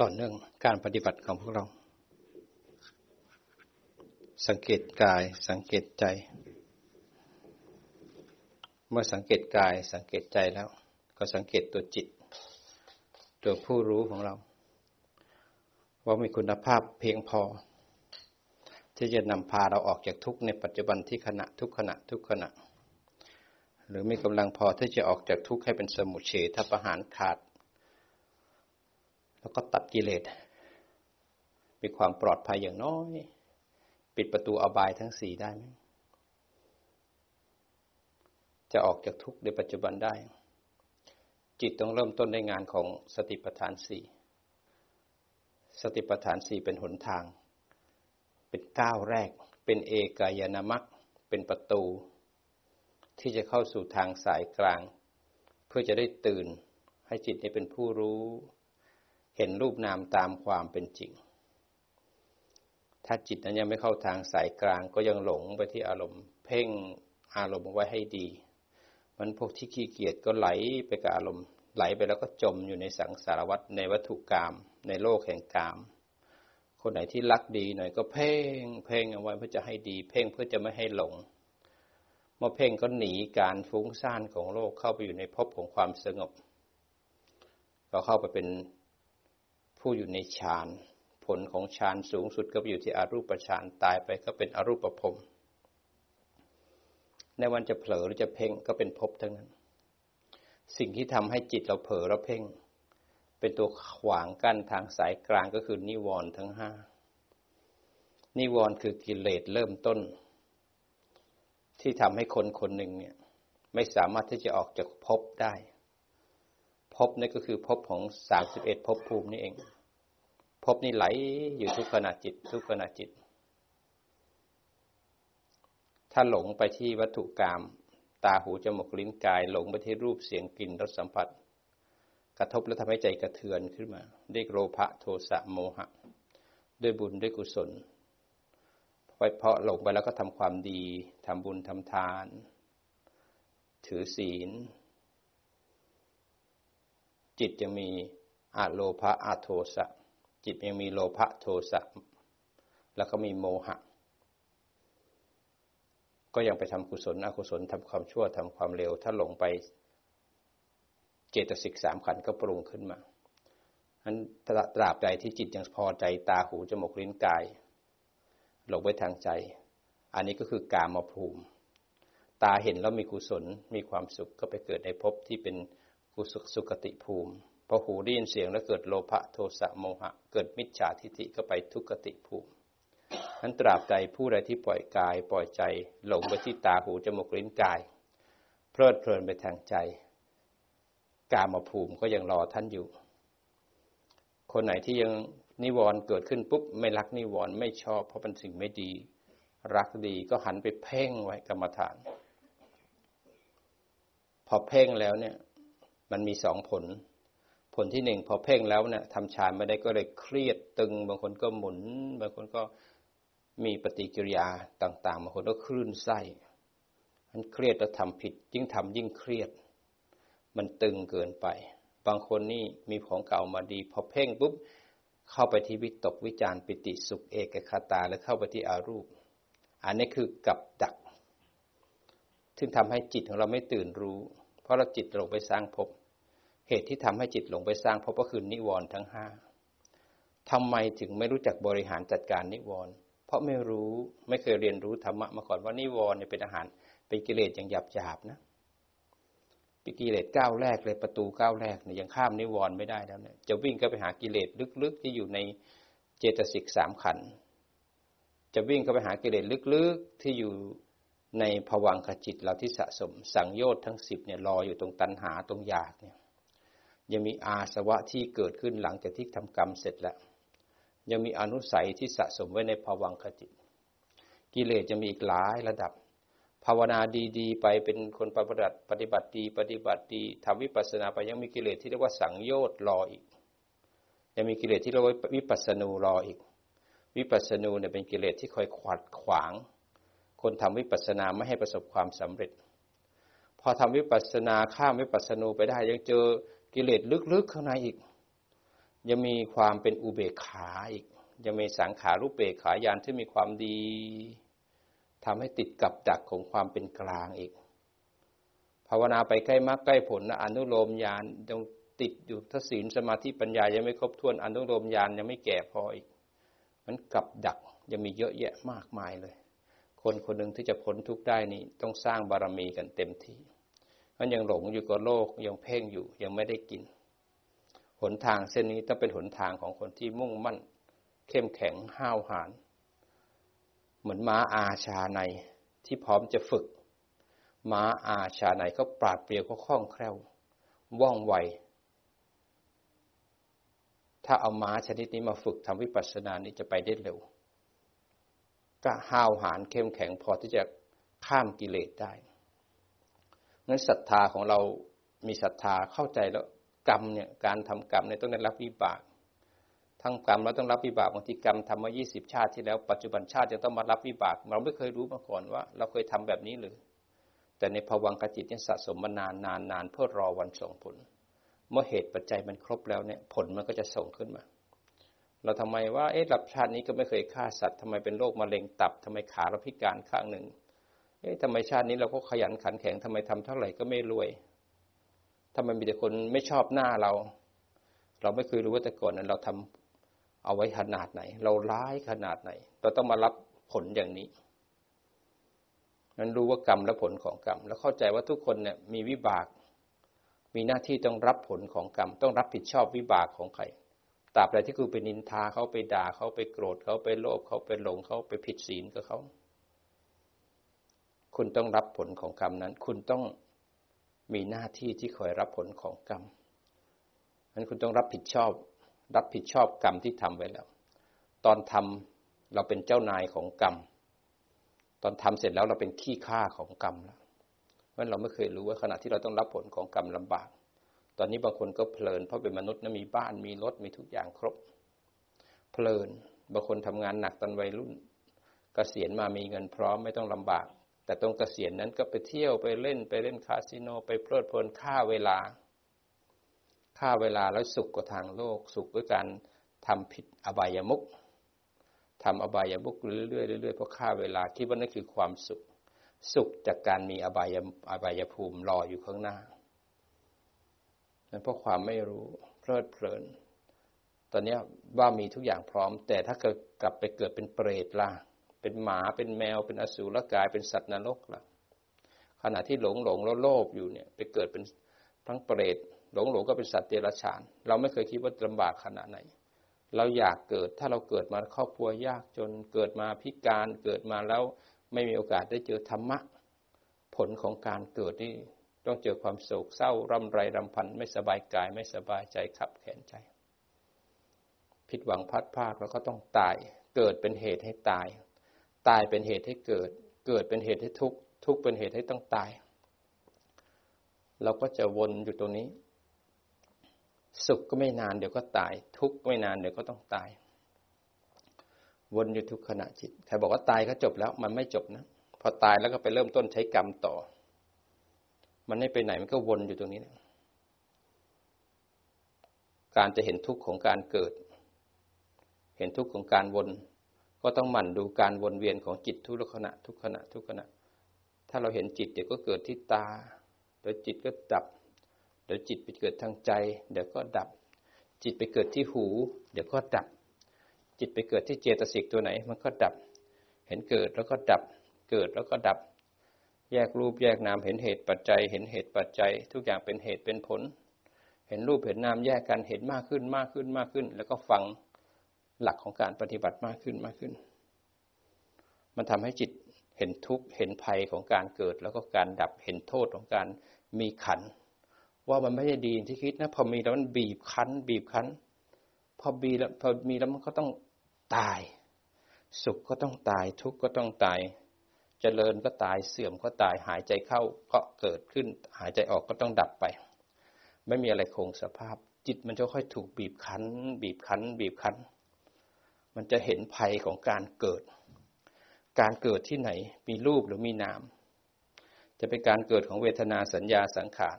ต่อเนื่องการปฏิบัติของพวกเรา สังเกตกายสังเกตใจ เมื่อสังเกตกายสังเกตใจแล้ว ก็สังเกตตัวจิต ตัวผู้รู้ของเรา ว่ามีคุณภาพเพียงพอ ที่จะนำพาเราออกจากทุกข์ในปัจจุบันที่ขณะทุกขณะทุกขณะ หรือมีกำลังพอที่จะออกจากทุกข์ให้เป็นสมุเฉทประหารขาด แล้วก็ตัดกิเลสมีความปลอดภัยอย่างน้อย ปิดประตูอบายทั้งสี่ได้ไหมจะออกจากทุกข์ในปัจจุบันได้ จิตต้องเริ่มต้นในงานของสติปัฏฐานสี่สติปัฏฐานสี่เป็นหนทาง เป็นก้าวแรก เป็นเอกายนามัคเป็นประตู ที่จะเข้าสู่ทางสายกลาง เพื่อจะได้ตื่นให้จิตนี้เป็นผู้รู้ เห็นรูปนามตามความเป็นจริง ถ้าจิตนั้นยังไม่เข้าทางสายกลางก็ยังหลงไปที่อารมณ์ เพ่งอารมณ์ไว้ให้ดี มันพวกที่ขี้เกียจก็ไหลไปกับอารมณ์ ไหลไปแล้วก็จมอยู่ในสังสารวัฏในวัตถุกรรมในโลกแห่งกรรมคนไหนที่รักดีหน่อยก็เพ่ง เพ่งเอาไว้เพื่อจะให้ดี เพ่งเพื่อจะไม่ให้หลงเมื่อเพ่งก็หนีการฟุ้งซ่านของโลกเข้าไปอยู่ในภพของความสงบ ก็เข้าไปเป็น ผู้อยู่ในฌานผลของฌานสูงสุดก็ไปอยู่ที่อรูปฌานตายไปก็เป็นอรูปภพในวันจะเผลอหรือจะเพ่งก็เป็นภพทั้งนั้น สิ่งที่ทำให้จิตเราเผลอเราเพ่ง เป็นตัวขวางกั้นทางสายกลางก็คือนิวรณ์ทั้งห้านิวรณ์คือกิเลสเริ่มต้น ที่ทำให้คนคนหนึ่งเนี่ย ไม่สามารถที่จะออกจากภพได้ ภพนี่ก็คือภพของสามสิบเอ็ดภพภูมินี่เองภพนี่ไหลอยู่ทุกขณะจิต ทุกขณะจิต ถ้าหลงไปที่วัตถุกรรมตาหูจมูกลิ้นกาย หลงไปที่รูปเสียงกลิ่นรสสัมผัส กระทบแล้วทำให้ใจกระเทือนขึ้นมาด้วยโลภะโทสะโมหะ ด้วยบุญด้วยกุศลไปเพาะหลงไปแล้วก็ทำความดีทำบุญทำทาน ถือศีล จิตยังมีอาโลภะอาโทสะ จิตยังมีโลภะโทสะ แล้วก็มีโมหะ ก็ยังไปทำกุศลอกุศลทำความชั่วทำความเร็ว ถ้าหลงไปเจตสิกสามขันก็ปรุงขึ้นมาอันตราบใดที่จิตยังพอใจตาหูจมูกลิ้นกาย หลงไปทางใจ อันนี้ก็คือกามภูมิ ตาเห็นแล้วมีกุศลมีความสุขก็ไปเกิดในภพที่เป็น กุศสุกติภูมิพอหูได้ยินเสียงแล้วเกิดโลภะโทสะโมหะ เกิดมิจฉาทิฏฐิก็ไปทุกติภูมินั้นตราบใดผู้ใดที่ปล่อยกายปล่อยใจหลงไปที่ตาหูจมูกลิ้นกาย เพลิดเพลินไปทางใจ กามาภูมิก็ยังรอท่านอยู่ คนไหนที่ยังนิวรณ์เกิดขึ้นปุ๊บไม่รักนิวรณ์ไม่ชอบเพราะเป็นสิ่งไม่ดี รักดีก็หันไปเพ่งไว้กรรมฐาน พอเพ่งแล้วเนี่ย มันมีสองผล ผลที่หนึ่งพอเพ่งแล้วเนี่ยทำฌานไม่ได้ก็เลยเครียดตึง บางคนก็หมุน บางคนก็มีปฏิกิริยาต่างๆบางคนก็คลื่นไส้มันเครียดแล้วทำผิด ยิ่งทำยิ่งเครียด มันตึงเกินไป บางคนนี่มีของเก่ามาดี พอเพ่งปุ๊บเข้าไปที่วิตกวิจารปิติสุขเอกคาตาแล้วเข้าไปที่อารูป อันนี้คือกับดักซึ่งทำให้จิตของเราไม่ตื่นรู้ เพราะเราจิตลงไปสร้างภพ เหตุที่ทำให้จิตหลงไปสร้างพบก็คือนิวรณ์ทั้งห้าทำไมถึงไม่รู้จักบริหารจัดการนิวรณ์เพราะไม่รู้ไม่เคยเรียนรู้ธรรมะมาก่อนว่านิวรณ์เนี่ยเป็นอาหารเป็นกิเลสอย่างหยาบหยาบนะปีกิเลสก้าวแรกเลยประตูก้าวแรกเนี่ยยังข้ามนิวรณ์ไม่ได้แล้วเนี่ยจะวิ่งก็ไปหากิเลสลึกๆ ที่อยู่ในเจตสิกสามขันจะวิ่งก็ไปหากิเลสลึกๆที่อยู่ในภวังขจิตเราที่สะสมสังโยชน์ทั้งสิบเนี่ยรออยู่ตรงตัณหาตรงอยากเนี่ย ยังมีอาสวะที่เกิดขึ้นหลังจากที่ทำกรรมเสร็จแล้ว ยังมีอนุสัยที่สะสมไว้ในภวังคจิต กิเลสจะมีอีกหลายระดับ ภาวนาดีๆ ไปเป็นคนปฏิบัติปฏิบัติดี ปฏิบัติดีทำวิปัสสนาไปยังมีกิเลสที่เรียกว่าสังโยชน์รออีก ยังมีกิเลสที่เรียกว่าวิปัสสนูรออีก วิปัสสนูเนี่ยเป็นกิเลสที่คอยขวัดขวาง คนทำวิปัสสนาไม่ให้ประสบความสำเร็จ พอทำวิปัสสนาข้ามวิปัสสนูไปได้ยังเจอ กิเลสลึกๆข้างในอีก ยังมีความเป็นอุเบกขาอีก ยังมีสังขารุปเบกขายานที่มีความดีทำให้ติดกับดักของความเป็นกลางอีก ภาวนาไปใกล้มากใกล้ผลนะอนุโลมญาณยังติดอยู่ถ้าศีลสมาธิปัญญายังไม่ครบถ้วนอนุโลมญาณยังไม่แก่พออีก มันกับดักยังมีเยอะแยะมากมายเลย คนคนหนึ่งที่จะพ้นทุกข์ได้นี่ต้องสร้างบารมีกันเต็มที่ มันยังหลงอยู่กับโลกยังเพ่งอยู่ยังไม่ได้กิน หนทางเส้นนี้ต้องเป็นหนทางของคนที่มุ่งมั่น เข้มแข็งห้าวหาญเหมือนม้าอาชาในที่พร้อมจะฝึก ม้าอาชาในเขาปราดเปรียวเขาคล่องแคล่วว่องไว ถ้าเอาม้าชนิดนี้มาฝึกทำวิปัสสนานี้จะไปได้เร็ว ก็ห้าวหาญเข้มแข็งพอที่จะข้ามกิเลสได้ งั้นศรัทธาของเรามีศรัทธาเข้าใจแล้วกรรมเนี่ยการทำกรรมเนี่ยต้องได้รับวิบากทั้งกรรมเราต้องรับวิบากบางทีกรรมทำมา 20 ชาติที่แล้ว ปัจจุบันชาติจะต้องมารับวิบาก เราไม่เคยรู้มาก่อนว่า เราเคยทำแบบนี้หรือ แต่ในภวังกจิตเนี่ยสะสมมานานนานนานเพื่อรอวันส่งผล เมื่อเหตุปัจจัยมันครบแล้วเนี่ยผลมันก็จะส่งขึ้นมา เราทำไมว่าเอ๊ะรับชาตินี้ก็ไม่เคยฆ่าสัตว์ทำไมเป็นโรคมะเร็งตับทำไมขาเราพิการข้างหนึ่ง เอ๊ะทำไมชาตินี้เราก็ขยันขันแข็งทำไมทำเท่าไหร่ก็ไม่รวยทำไมมีแต่คนไม่ชอบหน้าเรา เราไม่เคยรู้ว่าแต่ก่อนนั้นเราทำเอาไว้ขนาดไหน เราร้ายขนาดไหน เราต้องมารับผลอย่างนี้นั้นรู้ว่ากรรมและผลของกรรม แล้วเข้าใจว่าทุกคนเนี่ยมีวิบาก มีหน้าที่ต้องรับผลของกรรม ต้องรับผิดชอบวิบากของใครตราบใดที่คุณไปนินทาเขาไปด่าเขาไปโกรธเขาไปโลภเขาไปหลงเขาไปผิดศีลกับเขา คุณต้องรับผลของกรรมนั้น คุณต้องมีหน้าที่ที่คอยรับผลของกรรมนั้นคุณต้องรับผิดชอบ รับผิดชอบกรรมที่ทำไว้แล้ว ตอนทำเราเป็นเจ้านายของกรรม ตอนทำเสร็จแล้วเราเป็นขี้ข้าของกรรมแล้วเพราะเราไม่เคยรู้ว่าขณะที่เราต้องรับผลของกรรมลำบาก ตอนนี้บางคนก็เพลิน เพราะเป็นมนุษย์นะมีบ้านมีรถมีทุกอย่างครบ เพลิน บางคนทำงานหนักตอนวัยรุ่นกเกษียณมามีเงินพร้อมไม่ต้องลำบาก แต่ตรงเกษียณนั้นก็ไปเที่ยวไปเล่นไปเล่นคาสิโนไปเพลิดเพลินฆ่าเวลาฆ่าเวลาแล้วสุขกว่าทางโลกสุขด้วยการทำผิดอบายามุกทำอบายามุกเรื่อยๆเรื่อยๆเพราะฆ่าเวลาคิดว่านั่นคือความสุข สุขจากการมีอบายอบายภูมิรออยู่ข้างหน้านั่นเพราะความไม่รู้เพลิดเพลิน ตอนนี้ว่ามีทุกอย่างพร้อม แต่ถ้าเกิดกลับไปเกิดเป็นเปรตล่ะ เป็นหมาเป็นแมวเป็นอสูรกายเป็นสัตว์นรกล่ะ ขณะที่หลงหลงแล้วโลภอยู่เนี่ย ไปเกิดเป็นทั้งเปรตหลงหลงก็เป็นสัตว์เดรัจฉาน เราไม่เคยคิดว่าลำบากขนาดไหน เราอยากเกิดถ้าเราเกิดมาครอบครัวยากจนเกิดมาพิการเกิดมาแล้วไม่มีโอกาสได้เจอธรรมะ ผลของการเกิดนี่ต้องเจอความโศกเศร้าร่ำไรรำพันไม่สบายกายไม่สบายใจขับแขนใจ ผิดหวังพัดภาคแล้วก็ต้องตาย เกิดเป็นเหตุให้ตาย ตายเป็นเหตุให้เกิด เกิดเป็นเหตุให้ทุกข์ ทุกข์เป็นเหตุให้ต้องตาย เราก็จะวนอยู่ตรงนี้ สุขก็ไม่นานเดี๋ยวก็ตาย ทุกข์ไม่นานเดี๋ยวก็ต้องตาย วนอยู่ทุกขณะจิต ใครบอกว่าตายก็จบแล้ว มันไม่จบนะ พอตายแล้วก็ไปเริ่มต้นใช้กรรมต่อ มันไม่ไปไหนมันก็วนอยู่ตรงนี้นะการจะเห็นทุกข์ของการเกิด เห็นทุกข์ของการวน ก็ต้องหมั่นดูการวนเวียนของจิตทุกขณะทุกขณะทุกขณะ ถ้าเราเห็นจิตเดี๋ยวก็เกิดที่ตา เดี๋ยวจิตก็ดับ เดี๋ยวจิตไปเกิดทางใจ เดี๋ยวก็ดับ จิตไปเกิดที่หู เดี๋ยวก็ดับ จิตไปเกิดที่เจตสิกตัวไหน มันก็ดับ เห็นเกิดแล้วก็ดับ เกิดแล้วก็ดับ แยกรูปแยกนามเห็นเหตุปัจจัย เห็นเหตุปัจจัย ทุกอย่างเป็นเหตุเป็นผล เห็นรูปเห็นนามแยกกันเห็นมากขึ้นมากขึ้นมากขึ้น แล้วก็ฟัง หลักของการปฏิบัติมากขึ้นมากขึ้น มันทำให้จิตเห็นทุกข์เห็นภัยของการเกิด แล้วก็การดับเห็นโทษของการมีขัน ว่ามันไม่ได้ดีที่คิดนะพอมีแล้วมันบีบคั้น บีบคั้น พอบีแล้วพอมีแล้วมันก็ต้องตาย สุขก็ต้องตาย ทุกข์ก็ต้องตายเจริญก็ตายเสื่อมก็ตายหายใจเข้าก็เกิดขึ้น หายใจออกก็ต้องดับไป ไม่มีอะไรคงสภาพ จิตมันจะค่อยถูกบีบคั้น บีบคั้น บีบคั้น มันจะเห็นภัยของการเกิด การเกิดที่ไหน มีรูปหรือมีนาม จะเป็นการเกิดของเวทนาสัญญาสังขาร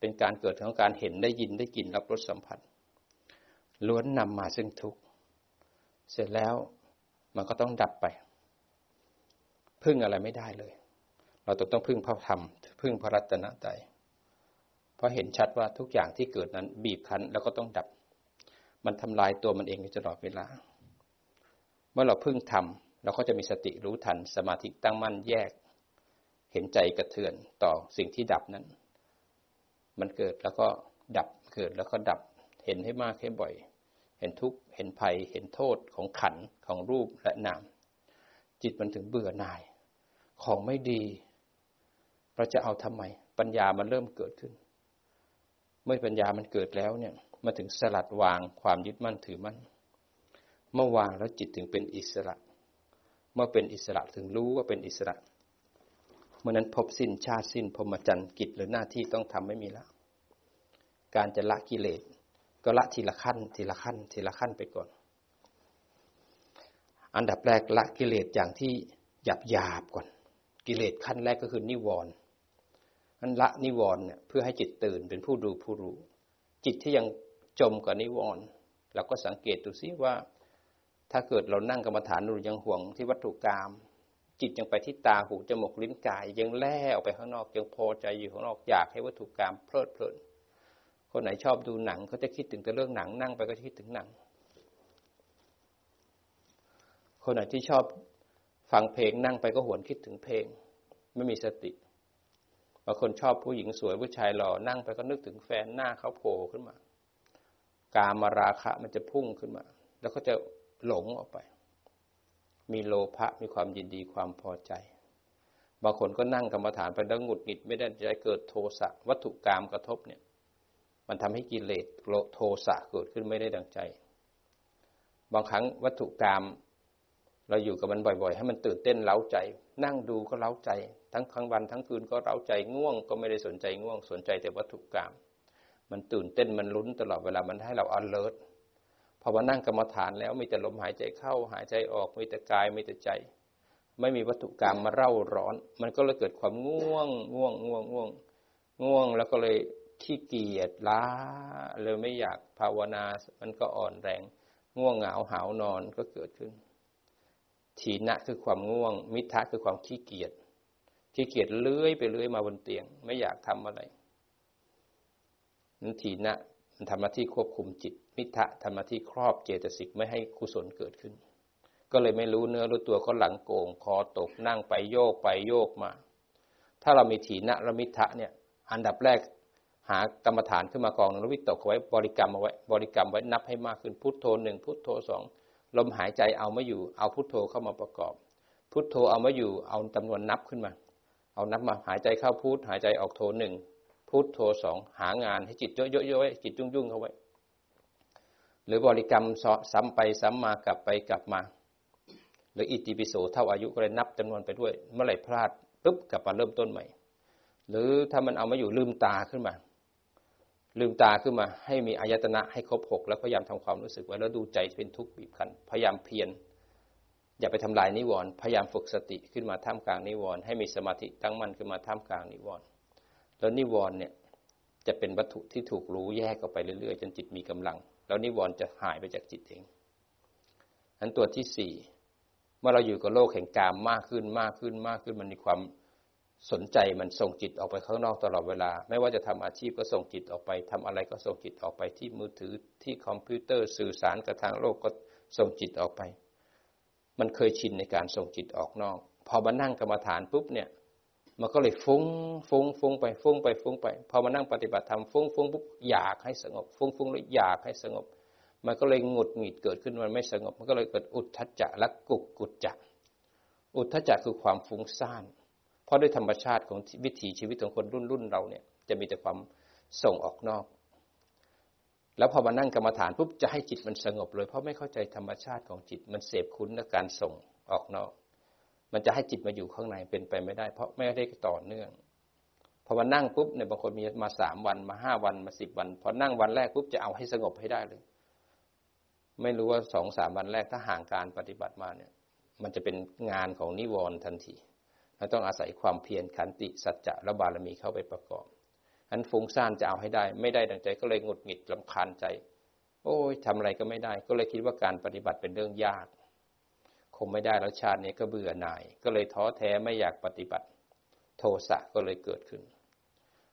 เป็นการเกิดของการเห็นได้ยินได้กลิ่นรับรสสัมผัส ล้วนนำมาซึ่งทุกข์ เสร็จแล้วมันก็ต้องดับไป พึ่งอะไรไม่ได้เลย เราต้องต้องพึ่งพระธรรม พึ่งพระรัตนตรัยเพราะเห็นชัดว่าทุกอย่างที่เกิดนั้นบีบคั้นแล้วก็ต้องดับ มันทำลายตัวมันเองตลอดเวลา มื่อเราพึ่งทำเราก็จะมีสติรู้ทันสมาธิตั้งมั่นแยก เห็นใจกระเทือนต่อสิ่งที่ดับนั้น มันเกิดแล้วก็ดับเกิดแล้วก็ดับเห็นให้มากให้บ่อย เห็นทุกข์เห็นภัยเห็นโทษของขันของรูปและนาม จิตมันถึงเบื่อหน่าย ของไม่ดี เราจะเอาทำไม ปัญญามันเริ่มเกิดขึ้น เมื่อปัญญามันเกิดแล้วเนี่ยมาถึงสลัดวางความยึดมั่นถือมั่น เมื่อวางแล้วจิตถึงเป็นอิสระ เมื่อเป็นอิสระถึงรู้ว่าเป็นอิสระ เมื่อนั้นพบสิ้นชาติสิ้นพรหมจรรย์กิจหรือหน้าที่ต้องทำไม่มีแล้วการจะละกิเลสก็ละทีละขั้น ทีละขั้น ทีละขั้นไปก่อน อันดับแรกละกิเลสอย่างที่หยาบหยาบก่อน กิเลสขั้นแรกก็คือนิวรณ์อันละนิวรณ์เนี่ยเพื่อให้จิตตื่นเป็นผู้ดูผู้รู้ จิตที่ยังจมกับนิวรณ์เราก็สังเกตดูซิว่า ถ้าเกิดเรานั่งกรรมฐานดูยังห่วงที่วัตถุกรรมจิตยังไปที่ตาหูจมูกลิ้นกาย ยังแล่ออกไปข้างนอกยังพอใจอยู่ข้างนอกอยากให้วัตถุกรรมเพลิดเพลินคนไหนชอบดูหนังเขาจะคิดถึงแต่เรื่องหนังนั่งไปก็คิดถึงหนัง คนไหนที่ชอบฟังเพลงนั่งไปก็หวนคิดถึงเพลง ไม่มีสติบางคนชอบผู้หญิงสวยผู้ชายหล่อนั่งไปก็นึกถึงแฟนหน้าเขาโผล่ขึ้นมา กามาราคะมันจะพุ่งขึ้นมา แล้วก็จะ หลงออกไป มีโลภะมีความยินดีความพอใจ บางคนก็นั่งกรรมฐานไปแล้วหงุดหงิดไม่ได้ใจเกิดโทสะวัตถุกรรมกระทบเนี่ย มันทำให้กิเลสโทสะเกิดขึ้นไม่ได้ดังใจ บางครั้งวัตถุกรรมเราอยู่กับมันบ่อยๆ ให้มันตื่นเต้นเล้าใจ นั่งดูก็เล้าใจ ทั้งกลางวันทั้งคืนก็เล้าใจง่วง ก็ไม่ได้สนใจง่วง สนใจแต่วัตถุกรรมมันตื่นเต้นมันลุ้นตลอดเวลามันให้เรา alert พอมานั่งกรรมฐานแล้วมีแต่ลมหายใจเข้าหายใจออกมีแต่กายมีแต่ใจ ไม่มีวัตถุกรรมมาเร่าร้อน มันก็เลยเกิดความง่วงง่วงง่วงง่วงง่วงแล้วก็เลยขี้เกียจล้าเลยไม่อยากภาวนา มันก็อ่อนแรง ง่วงเหงาหาวนอนก็เกิดขึ้นถีนะคือความง่วง มิทะคือความขี้เกียจขี้เกียจเลื้อยไปเลื้อยมาบนเตียง ไม่อยากทำอะไรนั้นถีนะ มันทำหน้าที่ควบคุมจิต มิทะทำหน้าที่ครอบเจตสิกไม่ให้กุศลเกิดขึ้น ก็เลยไม่รู้เนื้อรู้ตัวก็หลังโกง คอตกนั่งไปโยกไปโยกมา ถ้าเรามีถีนะและมิทะเนี่ยอันดับแรกหากรรมฐานขึ้นมากองแล้ววิตกไว้บริกรรมเอาไว้บริกรรมไว้นับให้มากขึ้นพุทโธหนึ่งพุทโธสองลมหายใจเอาไม่อยู่เอาพุทโธเข้ามาประกอบ พุทโธเอาไม่อยู่เอาจำนวนนับขึ้นมา เอานับมาหายใจเข้าพุทหายใจออกโธหนึ่ง พุทโธสองหางานให้จิตเยอะๆไว้จิตยุ่งๆเข้าไว้ หรือบริกรรมซ้ำไปซ้ำมากลับไปกลับมา หรืออิติปิโสเท่าอายุก็เลยนับจำนวนไปด้วย เมื่อไหร่พลาดปุ๊บกลับมาเริ่มต้นใหม่ หรือถ้ามันเอาม่อยู่ลืมตาขึ้นมา ลืมตาขึ้นมาให้มีอายตนะให้ครบหกแล้วพยายามทำความรู้สึกไว้แล้วดูใจเป็นทุกข์บีบคั้นพยายามเพียรอย่าไปทำลายนิวรณ์พยายามฝึกสติขึ้นมาท่ามกลางนิวรณ์ให้มีสมาธิตั้งมั่นขึ้นมาท่ามกลางนิวรณ์ แล้วนิวรณ์เนี่ยจะเป็นวัตถุที่ถูกรู้แยกออกไปเรื่อยๆ จนจิตมีกำลัง แล้วนิวรณ์จะหายไปจากจิตเองอันตัวที่สี่เมื่อเราอยู่กับโลกแห่งกามมากขึ้นมากขึ้นมากขึ้นมันมีความสนใจมันส่งจิตออกไปข้างนอกตลอดเวลา ไม่ว่าจะทำอาชีพก็ส่งจิตออกไปทำอะไรก็ส่งจิตออกไปที่มือถือที่คอมพิวเตอร์สื่อสารกับทางโลกก็ส่งจิตออกไป มันเคยชินในการส่งจิตออกนอก พอมานั่งกรรมฐานปุ๊บเนี่ย มันก็เลยฟุ้งฟุ้งฟุ้งไปฟุ้งไปฟุ้งไปพอมานั่งปฏิบัติธรรมฟุ้งฟุ้งปุ๊บอยากให้สงบ ฟุ้งฟุ้งแล้วอยากให้สงบ มันก็เลยหงุดหงิดเกิดขึ้นมันไม่สงบ มันก็เลยเกิดอุทธัจจะและกุกกุจจะอุทธัจจะคือความฟุ้งซ่านเพราะด้วยธรรมชาติของวิถีชีวิตของคนรุ่นรุ่นเราเนี่ยจะมีแต่ความส่งออกนอก แล้วพอมานั่งกรรมฐานปุ๊บจะให้จิตมันสงบเลย เพราะไม่เข้าใจธรรมชาติของจิตมันเสพคุ้นในการส่งออกนอก มันจะให้จิตมาอยู่ข้างในเป็นไปไม่ได้ เพราะไม่ได้ต่อเนื่องพอมานั่งปุ๊บเนี่ยบางคนมีมาสามวันมาห้าวันมาสิบวัน พอนั่งวันแรกปุ๊บจะเอาให้สงบให้ได้เลย ไม่รู้ว่าสองสามวันแรกถ้าห่างการปฏิบัติมาเนี่ย มันจะเป็นงานของนิวรณ์ทันทีเราต้องอาศัยความเพียรขันติสัจจะและบารมีเข้าไปประกอบอันฟุ้งซ่านจะเอาให้ได้ ไม่ได้ดังใจก็เลยหงุดหงิดลำคาญใจ โอ้ยทำอะไรก็ไม่ได้ ก็เลยคิดว่าการปฏิบัติเป็นเรื่องยาก คงไม่ได้แล้วชาตินี้ก็เบื่อหน่าย ก็เลยท้อแท้ไม่อยากปฏิบัติ โทสะก็เลยเกิดขึ้น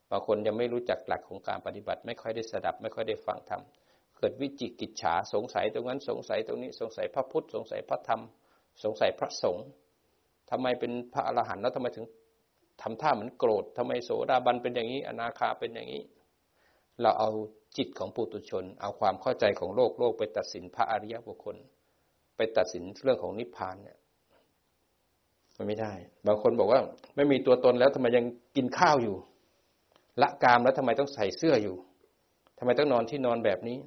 บางคนยังไม่รู้จักหลักของการปฏิบัติ ไม่ค่อยได้สดับ ไม่ค่อยได้ฟังธรรมเกิดวิจิกิจฉาสงสัยตรงนั้นสงสัยตรงนี้สงสัยพระพุทธ สงสัยพระธรรม สงสัยพระสงฆ์ทำไมเป็นพระอรหันต์แล้วทำไมถึงทำท่าเหมือนโกรธทำไมโสดาบันเป็นอย่างนี้ อนาคาเป็นอย่างนี้ เราเอาจิตของปุถุชน เอาความเข้าใจของโลกโลกไปตัดสินพระอริยบุคคล ไปตัดสินเรื่องของนิพพานเนี่ย มันไม่ได้ บางคนบอกว่า ไม่มีตัวตนแล้วทำไมยังกินข้าวอยู่ ละกามแล้วทำไมต้องใส่เสื้ออยู่ทำไมต้องนอนที่นอนแบบนี้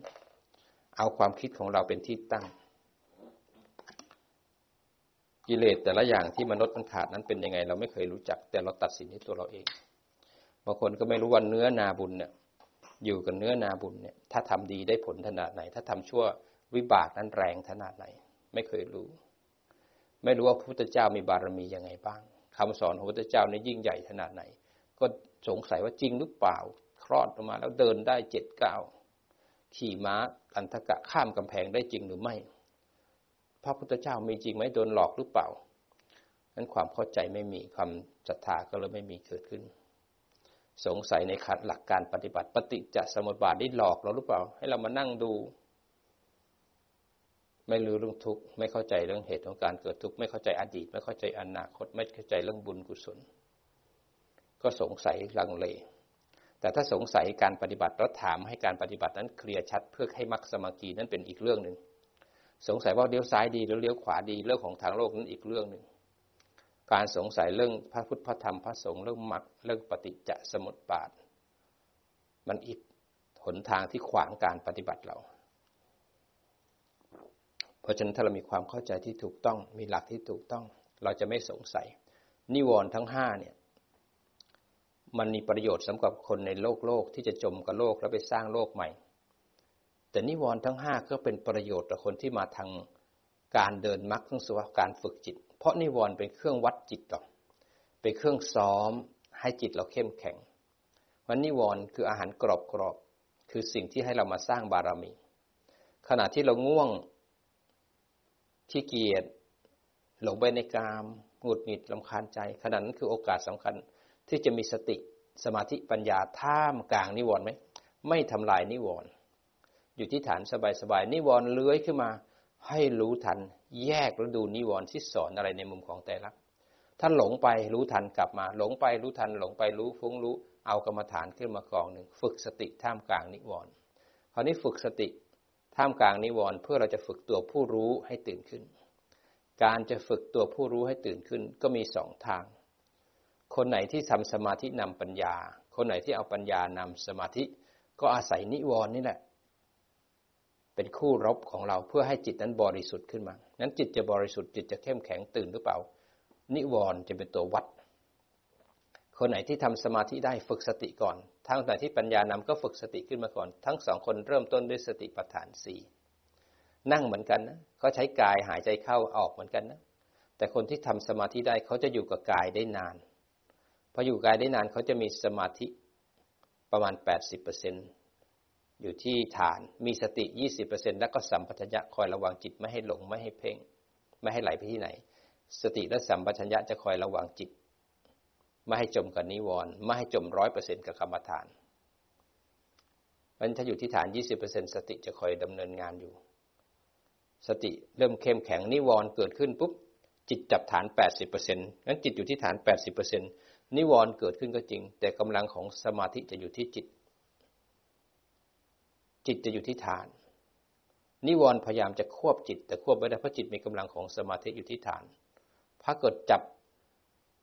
เอาความคิดของเราเป็นที่ตั้ง กิเลสแต่ละอย่างที่มนุษย์มันขาดนั้นเป็นยังไง เราไม่เคยรู้จัก แต่เราตัดสินที่ตัวเราเองบางคนก็ไม่รู้ว่าเนื้อนาบุญเนี่ย อยู่กับเนื้อนาบุญเนี่ย ถ้าทำดีได้ผลขนาดไหน ถ้าทำชั่ววิบากนั้นแรงขนาดไหน ไม่เคยรู้ ไม่รู้ว่าพระพุทธเจ้ามีบารมียังไงบ้างคำสอนของพระพุทธเจ้าในยิ่งใหญ่ขนาดไหน ก็สงสัยว่าจริงหรือเปล่า คลอดออกมาแล้วเดินได้เจ็ดเก้าขี่ม้าอันทกะข้ามกำแพงได้จริงหรือไม่ พระพุทธเจ้ามีจริงไหมโดนหลอกหรือเปล่านั้นความเข้าใจไม่มีความศรัทธาก็เลยไม่มีเกิดขึ้น สงสัยในขัดหลักการปฏิบัติปฏิจจสมุปบาทได้หลอกเราหรือเปล่า ให้เรามานั่งดู ไม่รู้เรื่องทุกข์ไม่เข้าใจเรื่องเหตุของการเกิดทุกข์ไม่เข้าใจอดีต ไม่เข้าใจอนาคต ไม่เข้าใจเรื่องบุญกุศล ก็สงสัยลังเล แต่ถ้าสงสัยการปฏิบัติแล้วถามให้การปฏิบัตินั้นเคลียร์ชัด เพื่อให้มรรคสมากีนั้นเป็นอีกเรื่องหนึ่งสงสัยว่าเลี้ยวซ้ายดีหรือเลี้ยวขวาดีเรื่องของทางโลกนั้นอีกเรื่องหนึ่งการสงสัยเรื่องพระพุทธพระธรรมพระสงฆ์เรื่องมรรคเรื่องปฏิจจสมุปบาท มันอิดหนทางที่ขวางการปฏิบัติเรา เพราะฉะนั้นถ้าเรามีความเข้าใจที่ถูกต้องมีหลักที่ถูกต้อง เราจะไม่สงสัย นิวรณ์ทั้งห้าเนี่ยมันมีประโยชน์สำหรับคนในโลกโลกที่จะจมกับโลกแล้วไปสร้างโลกใหม่ แต่นิวรณ์ทั้งห้าก็เป็นประโยชน์ต่อคนที่มาทางการเดินมรรคทั้งสวการฝึกจิต เพราะนิวรณ์เป็นเครื่องวัดจิตต่อเป็นเครื่องซ้อมให้จิตเราเข้มแข็งวันนิวรณ์คืออาหารกรอบกรอบคือสิ่งที่ให้เรามาสร้างบารมี ขณะที่เราง่วง ขี้เกียจหลงไปในกามหงุดหงิดลำคาญใจ ขณะนั้นคือโอกาสสำคัญที่จะมีสติสมาธิปัญญาท่ามกลางนิวรณ์ไหมไม่ทำลายนิวรณ์อยู่ที่ฐานสบายๆนิวรณ์เลื้อยขึ้นมาให้รู้ทันแยกแล้วดูนิวรณ์ที่สอนอะไรในมุมของแต่ละถ้าหลงไปรู้ทันกลับมา หลงไปรู้ทัน หลงไปรู้ฟุ้งรู้เอากรรมฐานขึ้นมากองหนึ่ง ฝึกสติท่ามกลางนิวรณ์คราวนี้ฝึกสติ ท่ามกลางนิวรณ์เพื่อเราจะฝึกตัวผู้รู้ให้ตื่นขึ้น การจะฝึกตัวผู้รู้ให้ตื่นขึ้นก็มีสองทาง คนไหนที่ทำสมาธินำปัญญา คนไหนที่เอาปัญญานำสมาธิก็อาศัยนิวรณ์นี่แหละ เป็นคู่รบของเราเพื่อให้จิตนั้นบริสุทธิ์ขึ้นมา นั้นจิตจะบริสุทธิ์จิตจะเข้มแข็งตื่นหรือเปล่า นิวรณ์จะเป็นตัววัด คนไหนที่ทำสมาธิได้ฝึกสติก่อน ทั้งแต่ที่ปัญญานำก็ฝึกสติขึ้นมาก่อน ทั้งสองคนเริ่มต้นด้วยสติปัฏฐานสี่นั่งเหมือนกันนะเขาใช้กายหายใจเข้าออกเหมือนกันนะ แต่คนที่ทำสมาธิได้เขาจะอยู่กับกายได้นาน พออยู่กายได้นานเขาจะมีสมาธิประมาณ 80%อยู่ที่ฐาน มีสติ 20%แล้วก็สัมปชัญญะคอยระวังจิตไม่ให้หลงไม่ให้เพ่ง ไม่ให้ไหลไปที่ไหน สติและสัมปชัญญะจะคอยระวังจิต ไม่ให้จมกับนิวรณ์ไม่ให้จมร้อยเปอร์เซ็นกับกรรมฐานมันถ้าอยู่ที่ฐาน20%สติจะคอยดำเนินงานอยู่ สติเริ่มเข้มแข็งนิวรณ์เกิดขึ้นปุ๊บจิตจับฐาน80%งั้นจิตอยู่ที่ฐาน80%นิวรณ์เกิดขึ้นก็จริง แต่กำลังของสมาธิจะอยู่ที่จิต จิตจะอยู่ที่ฐาน นิวรณ์พยายามจะควบจิต แต่ควบไม่ได้เพราะจิตมีกำลังของสมาธิอยู่ที่ฐาน ถ้าเกิดจับ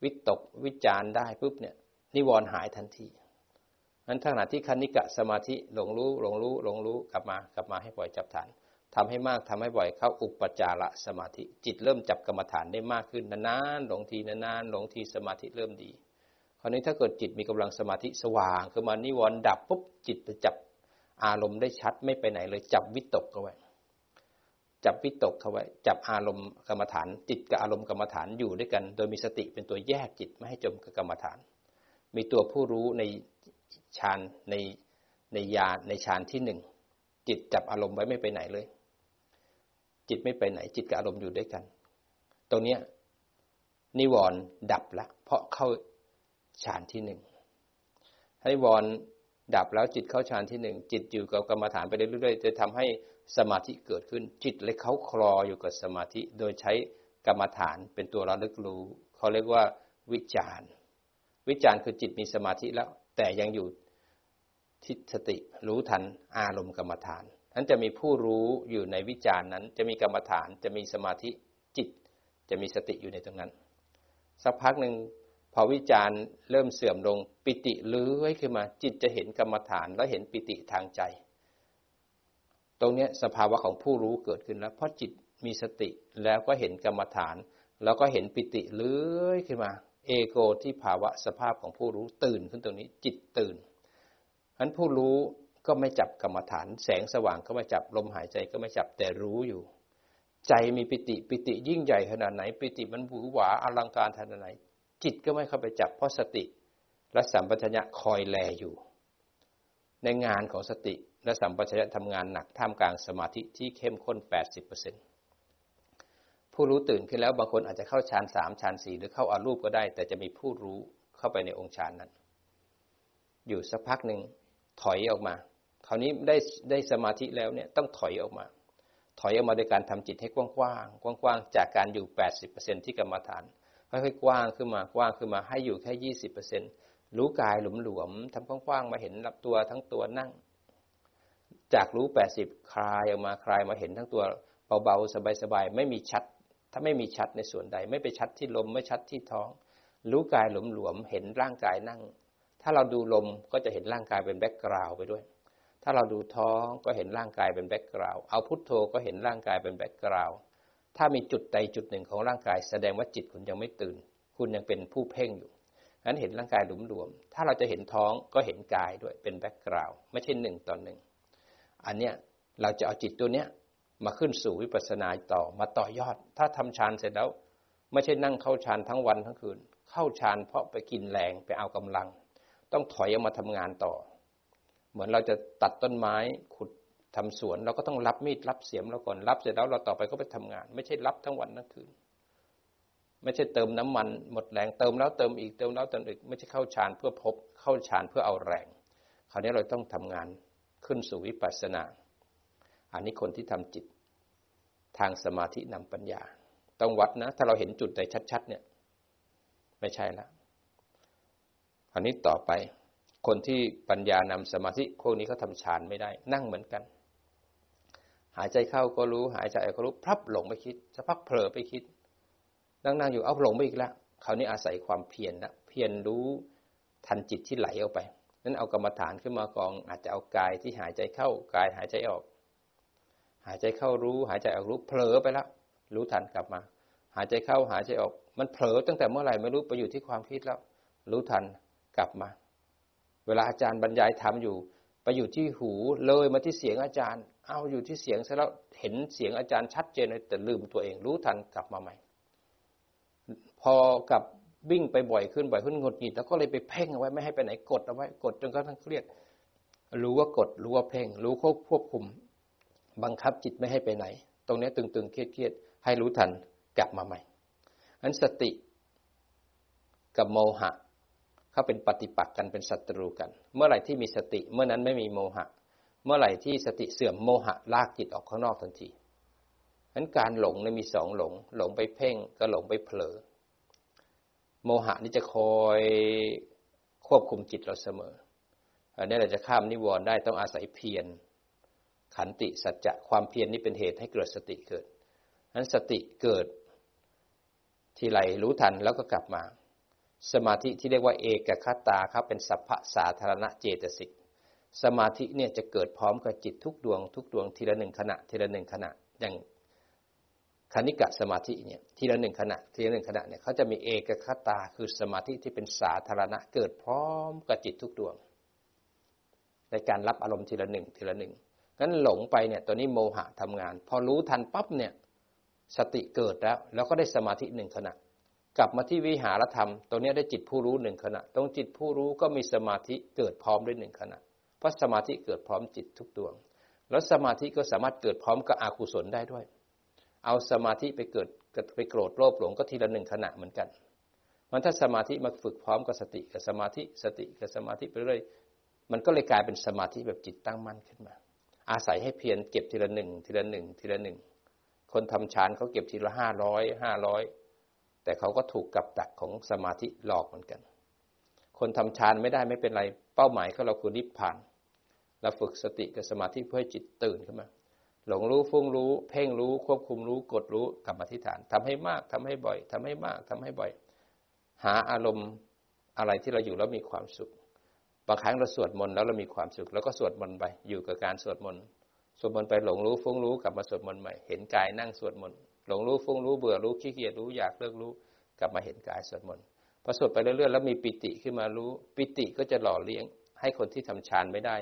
วิตกวิจารได้ปุ๊บเนี่ยนิวรณ์หายทันทีนั้นขณะที่คณิกะสมาธิหลงรู้หลงรู้หลงรู้กลับมากลับมาให้ปล่อยจับฐานทำให้มากทำให้บ่อยเข้าอุปจาระสมาธิ จิตเริ่มจับกรรมฐานได้มากขึ้นนานๆหลงทีนานๆหลงทีสมาธิเริ่มดีคราวนี้ถ้าเกิดจิตมีกำลังสมาธิสว่างขึ้นมานิวรณ์ดับปุ๊บจิตจะจับอารมณ์ได้ชัดไม่ไปไหนเลยจับวิตกเข้าไว้ จับวิตกเข้าไว้ จับอารมณ์กรรมฐาน จิตกับอารมณ์กรรมฐานอยู่ด้วยกัน โดยมีสติเป็นตัวแยกจิตไม่ให้จมกับกรรมฐาน มีตัวผู้รู้ในฌานในในญาณในฌานที่หนึ่งจิตจับอารมณ์ไว้ไม่ไปไหนเลย จิตไม่ไปไหน จิตกับอารมณ์อยู่ด้วยกัน ตรงเนี้ยนิวรณ์ดับละเพราะเข้าฌานที่หนึ่งให้วรดับแล้วจิตเข้าฌานที่หนึ่งจิตอยู่กับกรรมฐานไปเรื่อยๆจะทำให้ สมาธิเกิดขึ้นจิตเลยเขาคลออยู่กับสมาธิ โดยใช้กรรมฐานเป็นตัวระลึกรู้เขาเรียกว่าวิจารวิจารคือจิตมีสมาธิแล้ว แต่ยังอยู่ทิสติรู้ทันอารมณ์กรรมฐานนั้นจะมีผู้รู้อยู่ในวิจารนั้น จะมีกรรมฐานจะมีสมาธิจิต จะมีสติอยู่ในตรงนั้น สักพักหนึ่งพอวิจารเริ่มเสื่อมลงปิติเลื้อยขึ้นมา จิตจะเห็นกรรมฐานแล้วเห็นปิติทางใจ ตรงนี้สภาวะของผู้รู้เกิดขึ้นแล้ว เพราะจิตมีสติแล้วก็เห็นกรรมฐาน แล้วก็เห็นปิติเลื้อยขึ้นมา เอโกที่ภาวะสภาพของผู้รู้ตื่นขึ้นตรงนี้ จิตตื่นอันผู้รู้ก็ไม่จับกรรมฐาน แสงสว่างก็ไม่จับลมหายใจก็ไม่จับแต่รู้อยู่ ใจมีปิติปิติยิ่งใหญ่ขนาดไหน ปิติมันหวือหวาอลังการขนาดไหน จิตก็ไม่เข้าไปจับเพราะสติและสัมปชัญญะคอยแลอยู่ ในงานของสติ และสัมปชัญญะทำงานหนักท่ามกลางสมาธิที่เข้มข้น 80%ผู้รู้ตื่นขึ้นแล้วบางคนอาจจะเข้าฌานสามฌานสี่หรือเข้าอารูปก็ได้ แต่จะมีผู้รู้เข้าไปในองค์ฌานนั้น อยู่สักพักหนึ่งถอยออกมา คราวนี้ได้ได้สมาธิแล้วเนี่ยต้องถอยออกมา ถอยออกมาโดยการทำจิตให้กว้างๆกว้างๆจากการอยู่ 80%ที่กรรมฐานค่อยๆกว้างขึ้นมากว้างขึ้นมาให้อยู่แค่ยี่สิบเปอร์เซ็นรู้กายหลวมๆทำกว้างๆมาเห็นรับตัวทั้งตัวนั่ง จากรู้แปดสิบคลายออกมาคลายมาเห็นทั้งตัวเบาๆสบายๆไม่มีชัด ถ้าไม่มีชัดในส่วนใด ไม่ไปชัดที่ลมไม่ชัดที่ท้อง รู้กายหลวมๆเห็นร่างกายนั่ง ถ้าเราดูลมก็จะเห็นร่างกายเป็น background ไปด้วย ถ้าเราดูท้องก็เห็นร่างกายเป็น background เอาพุทโธก็เห็นร่างกายเป็น background ถ้ามีจุดใดจุดหนึ่งของร่างกาย แสดงว่าจิตคุณยังไม่ตื่น คุณยังเป็นผู้เพ่งอยู่นั้นเห็นร่างกายหลวมๆถ้าเราจะเห็นท้องก็เห็นกายด้วยเป็น background ไม่ใช่หนึ่งต่อหนึ่ง อันเนี้ยเราจะเอาจิตตัวเนี้ยมาขึ้นสู่วิปัสสนาต่อมาต่อยอด ถ้าทำฌานเสร็จแล้ว ไม่ใช่นั่งเข้าฌานทั้งวันทั้งคืน เข้าฌานเพราะไปกินแรงไปเอากำลัง ต้องถอยออกมาทำงานต่อ เหมือนเราจะตัดต้นไม้ขุดทำสวน เราก็ต้องรับมีดรับเสียมเราก่อนรับเสร็จแล้วเราต่อไปก็ไปทำงาน ไม่ใช่รับทั้งวันทั้งคืน ไม่ใช่เติมน้ำมันหมดแรงเติมแล้วเติมอีกเติมแล้วเติมอีก ไม่ใช่เข้าฌานเพื่อพบเข้าฌานเพื่อเอาแรง คราวนี้เราต้องทำงาน ขึ้นสู่วิปัสสนา อันนี้คนที่ทำจิต ทางสมาธินำปัญญา ต้องวัดนะ ถ้าเราเห็นจุดใดชัด ๆ เนี่ย ไม่ใช่แล้วอันนี้ต่อไป คนที่ปัญญานำสมาธิพวกนี้เขาทำฌานไม่ได้ นั่งเหมือนกัน หายใจเข้าก็รู้ หายใจออกก็รู้พลับหลงไปคิดสักพักเผลอไปคิด นั่งๆอยู่เอาหลงไปอีกแล้วคราวนี้อาศัยความเพียรนะเพียรรู้ทันจิตที่ไหลออกไป นั้นเอากรรมฐานขึ้นมากอง อาจจะเอากายที่หายใจเข้ากายหายใจออก หายใจเข้ารู้ หายใจออกรู้เผลอไปแล้วรู้ทันกลับมา หายใจเข้าหายใจออก มันเผลอตั้งแต่เมื่อไหร่ไม่รู้ไปอยู่ที่ความคิดแล้ว รู้ทันกลับมา เวลาอาจารย์บรรยายทำอยู่ ไปอยู่ที่หูเลยมาที่เสียงอาจารย์ เอาอยู่ที่เสียงซะแล้วเห็นเสียงอาจารย์ชัดเจนเลยแต่ลืมตัวเอง รู้ทันกลับมาใหม่ พอกลับ วิ่งไปบ่อยขึ้นบ่อยขึ้นงดหงิดแล้วก็เลยไปเพ่งเอาไว้ไม่ให้ไปไหนกดเอาไว้กดจนกระทั่งเครียด รู้ว่ากด รู้ว่าเพ่ง รู้ควบควบคุม บังคับจิตไม่ให้ไปไหน ตรงนี้ตึงๆเครียดๆให้รู้ทันกลับมาใหม่อันสติกับโมหะเขาเป็นปฏิปักษ์กันเป็นศัตรูกัน เมื่อไหร่ที่มีสติ เมื่อนั้นไม่มีโมหะ เมื่อไหร่ที่สติเสื่อมโมหะลากจิตออกข้างนอกทันทีนั้นการหลงเนี่ยมีสองหลง หลงไปเพ่งก็หลงไปเผลอ โมหะนี่จะคอยควบคุมจิตเราเสมออันนี้เราจะข้ามนิวรณ์ได้ต้องอาศัยเพียรขันติสัจจะความเพียรนนี่เป็นเหตุให้เกิดสติเกิดนั้นสติเกิด ทีไรรู้ทันแล้วก็กลับมา สมาธิที่เรียกว่าเอกคตาครับเป็นสัพพะสาธารณเจตสิกสมาธิเนี่ยจะเกิดพร้อมกับจิตทุกดวง ทุกดวงทีละหนึ่งขณะทีละหนึ่งขณะอย่าง คณิกะสมาธิเนี่ยทีละหนึ่งขณะทีละหนึ่งขณะเนี่ยเขาจะมีเอกคตาคือสมาธิที่เป็นสาธารณะเกิดพร้อมกับจิตทุกดวง ในการรับอารมณ์ทีละหนึ่งทีละหนึ่งงั้นหลงไปเนี่ยตัวนี้โมหะทำงาน พอรู้ทันปั๊บเนี่ยสติเกิดแล้ว แล้วก็ได้สมาธิหนึ่งขณะ กลับมาที่วิหารธรรมตัวนี้ได้จิตผู้รู้หนึ่งขณะ ตรงจิตผู้รู้ก็มีสมาธิเกิดพร้อมด้วยหนึ่งขณะ เพราะสมาธิเกิดพร้อมจิตทุกดวง แล้วสมาธิก็สามารถเกิดพร้อมกับอากุศลได้ด้วย เอาสมาธิไปเกิดไปโกรธโลภหลงก็ทีละหนึ่งขณะเหมือนกันมันถ้าสมาธิมาฝึกพร้อมกับสติกับสมาธิสติกับสมาธิไปเรื่อยมันก็เลยกลายเป็นสมาธิแบบจิตตั้งมั่นขึ้นมา อาศัยให้เพียรเก็บทีละหนึ่งทีละหนึ่งทีละหนึ่งคนทำฌานเขาเก็บทีละห้าร้อยห้าร้อยแต่เขาก็ถูกกับดักของสมาธิหลอกเหมือนกัน คนทำฌานไม่ได้ไม่เป็นไรเป้าหมายของเราคือนิพพานเราฝึกสติกับสมาธิเพื่อให้จิตตื่นขึ้นมา หลงรู้ฟุ้งรู้ เพ่งรู้ ควบคุมรู้ กดรู้กรรมฐานทำให้มากทำให้บ่อยทำให้มากทำให้บ่อย หาอารมณ์อะไรที่เราอยู่แล้วมีความสุข บางครั้งเราสวดมนต์แล้วเรามีความสุข แล้วก็สวดมนต์ไปอยู่กับการสวดมนต์สวดมนต์ไปหลงรู้ฟุ้งรู้กลับมาสวดมนต์ใหม่เห็นกายนั่งสวดมนต์หลงรู้ฟุ้งรู้เบื่อรู้ขี้เกียจรู้อยากเลิกรู้ กลับมาเห็นกายสวดมนต์พอสวดไปเรื่อยๆแล้วมีปิติขึ้นมารู้ ปิติก็จะหล่อเลี้ยง ให้คนที่ทำฌานไม่ได้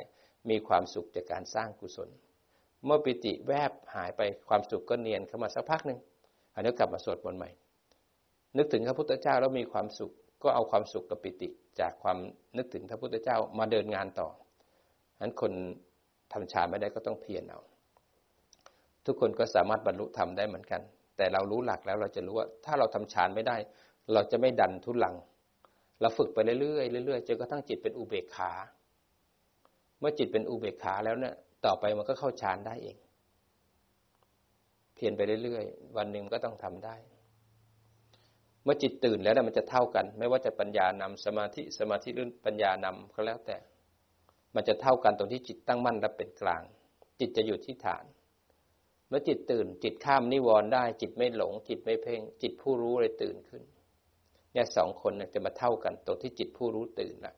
มีความสุขจากการสร้างกุศล เมื่อปิติแวบหายไปความสุขก็เนียนเข้ามาสักพักหนึ่งอันนี้กลับมาสวดมนต์ใหม่ นึกถึงพระพุทธเจ้าแล้วมีความสุข ก็เอาความสุขกับปิติ จากความนึกถึงพระพุทธเจ้ามาเดินงานต่อฉะนั้นคนทำฌานไม่ได้ก็ต้องเพียรเอา ทุกคนก็สามารถบรรลุธรรมได้เหมือนกัน แต่เรารู้หลักแล้วเราจะรู้ว่า ถ้าเราทำฌานไม่ได้ เราจะไม่ดันทุลัง เราฝึกไปเรื่อยๆเรื่อยๆจนกระทั่งจิตเป็นอุเบกขา เมื่อจิตเป็นอุเบกขาแล้วเนี่ย ต่อไปมันก็เข้าฌานได้เอง เพียรไปเรื่อยๆ วันหนึ่งก็ต้องทำได้ เมื่อจิตตื่นแล้วนะมันจะเท่ากัน ไม่ว่าจะปัญญานำสมาธิสมาธิหรือปัญญานำก็แล้วแต่ มันจะเท่ากันตรงที่จิตตั้งมั่นและเป็นกลาง จิตจะอยู่ที่ฐาน เมื่อจิตตื่น จิตข้ามนิวรณ์ได้ จิตไม่หลง จิตไม่เพ่ง จิตผู้รู้เลยตื่นขึ้นเนี่ยสองคนจะมาเท่ากันตรงที่จิตผู้รู้ตื่นละ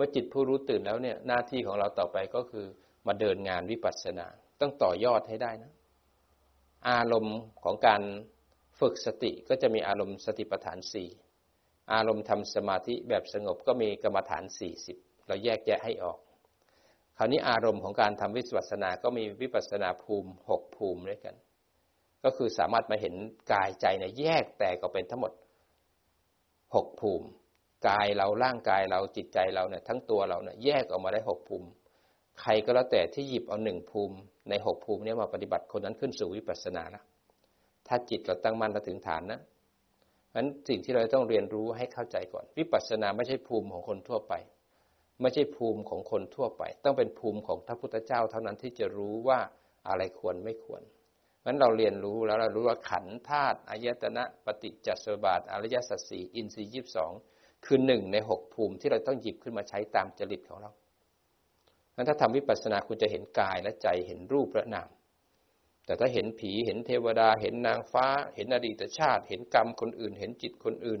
มื่อจิตผู้รู้ตื่นแล้วเนี่ยหน้าที่ของเราต่อไปก็คือมาเดินงานวิปัสสนา ต้องต่อยอดให้ได้นะ อารมณ์ของการฝึกสติก็จะมีอารมณ์สติปัฏฐานสี่อารมณ์ทำสมาธิแบบสงบก็มีกรรมฐานสี่สิบเราแยกแยะให้ออก คราวนี้อารมณ์ของการทำวิปัสสนาก็มีวิปัสสนาภูมิหกภูมิด้วยกัน ก็คือสามารถมาเห็นกายใจเนี่ยแยกแตกออกเป็นทั้งหมดหกภูมิ กายเราร่างกายเราจิตใจเราเนี่ยทั้งตัวเราเนี่ยแยกออกมาได้หกภูมิ ใครก็แล้วแต่ที่หยิบเอาหนึ่งภูมิ ในหกภูมินี้มาปฏิบัติคนนั้นขึ้นสู่วิปัสสนาแล้วถ้าจิตเราตั้งมั่นเราถึงฐานนะเพราะฉะนั้นสิ่งที่เราต้องเรียนรู้ให้เข้าใจก่อน วิปัสสนาไม่ใช่ภูมิของคนทั่วไป ไม่ใช่ภูมิของคนทั่วไป ต้องเป็นภูมิของพระพุทธเจ้าเท่านั้นที่จะรู้ว่าอะไรควรไม่ควรเพราะฉะนั้นเราเรียนรู้แล้วเรารู้ว่าขันธาตุอายตนะปฏิจจสมบาทอริยสัจสี่อินทรีย์ยี่สิบสอง คือหนึ่งในหกภูมิที่เราต้องหยิบขึ้นมาใช้ตามจริตของเรางั้นถ้าทำวิปัสสนาคุณจะเห็นกายและใจเห็นรูปและนาม แต่ถ้าเห็นผีเห็นเทวดา เห็นนางฟ้า เห็นอดีตชาติ เห็นกรรมคนอื่น เห็นจิตคนอื่น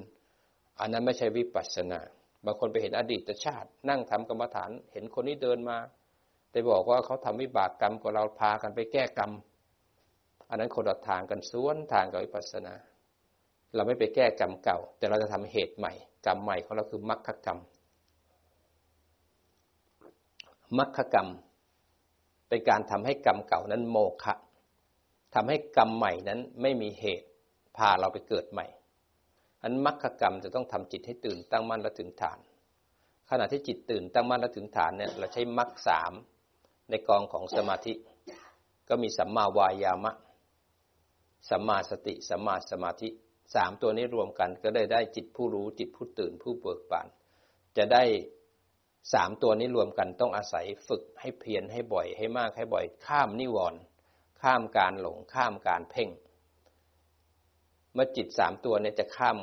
อันนั้นไม่ใช่วิปัสสนา บางคนไปเห็นอดีตชาติ นั่งทำกรรมฐาน เห็นคนนี้เดินมาแต่บอกว่าเขาทำวิบากกรรมกับเราพากันไปแก้กรรม อันนั้นคนละทางกันสวนทางกับวิปัสสนา เราไม่ไปแก้กรรมเก่า แต่เราจะทำเหตุใหม่ กรรมใหม่ของเราคือมรรคกรรมมรรคกรรม เป็นการทำให้กรรมเก่านั้นโมฆะทำให้กรรมใหม่นั้นไม่มีเหตุพาเราไปเกิดใหม่อันมรรคกรรมจะต้องทำจิตให้ตื่นตั้งมั่นและถึงฐาน ขณะที่จิตตื่นตั้งมั่นและถึงฐานเนี่ยเราใช้มรรคสามในกองของสมาธิ ก็มีสัมมาวายามะ สัมมาสติ สัมมาสมาธิ สามตัวนี้รวมกันก็ได้ได้จิตผู้รู้จิตผู้ตื่นผู้เบิกบาน จะได้สามตัวนี้รวมกันต้องอาศัยฝึกให้เพียรให้บ่อยให้มากให้บ่อย ข้ามนิวรณ์ข้ามการหลงข้ามการเพ่ง เมื่อจิตสามตัวเนี่ยจะข้าม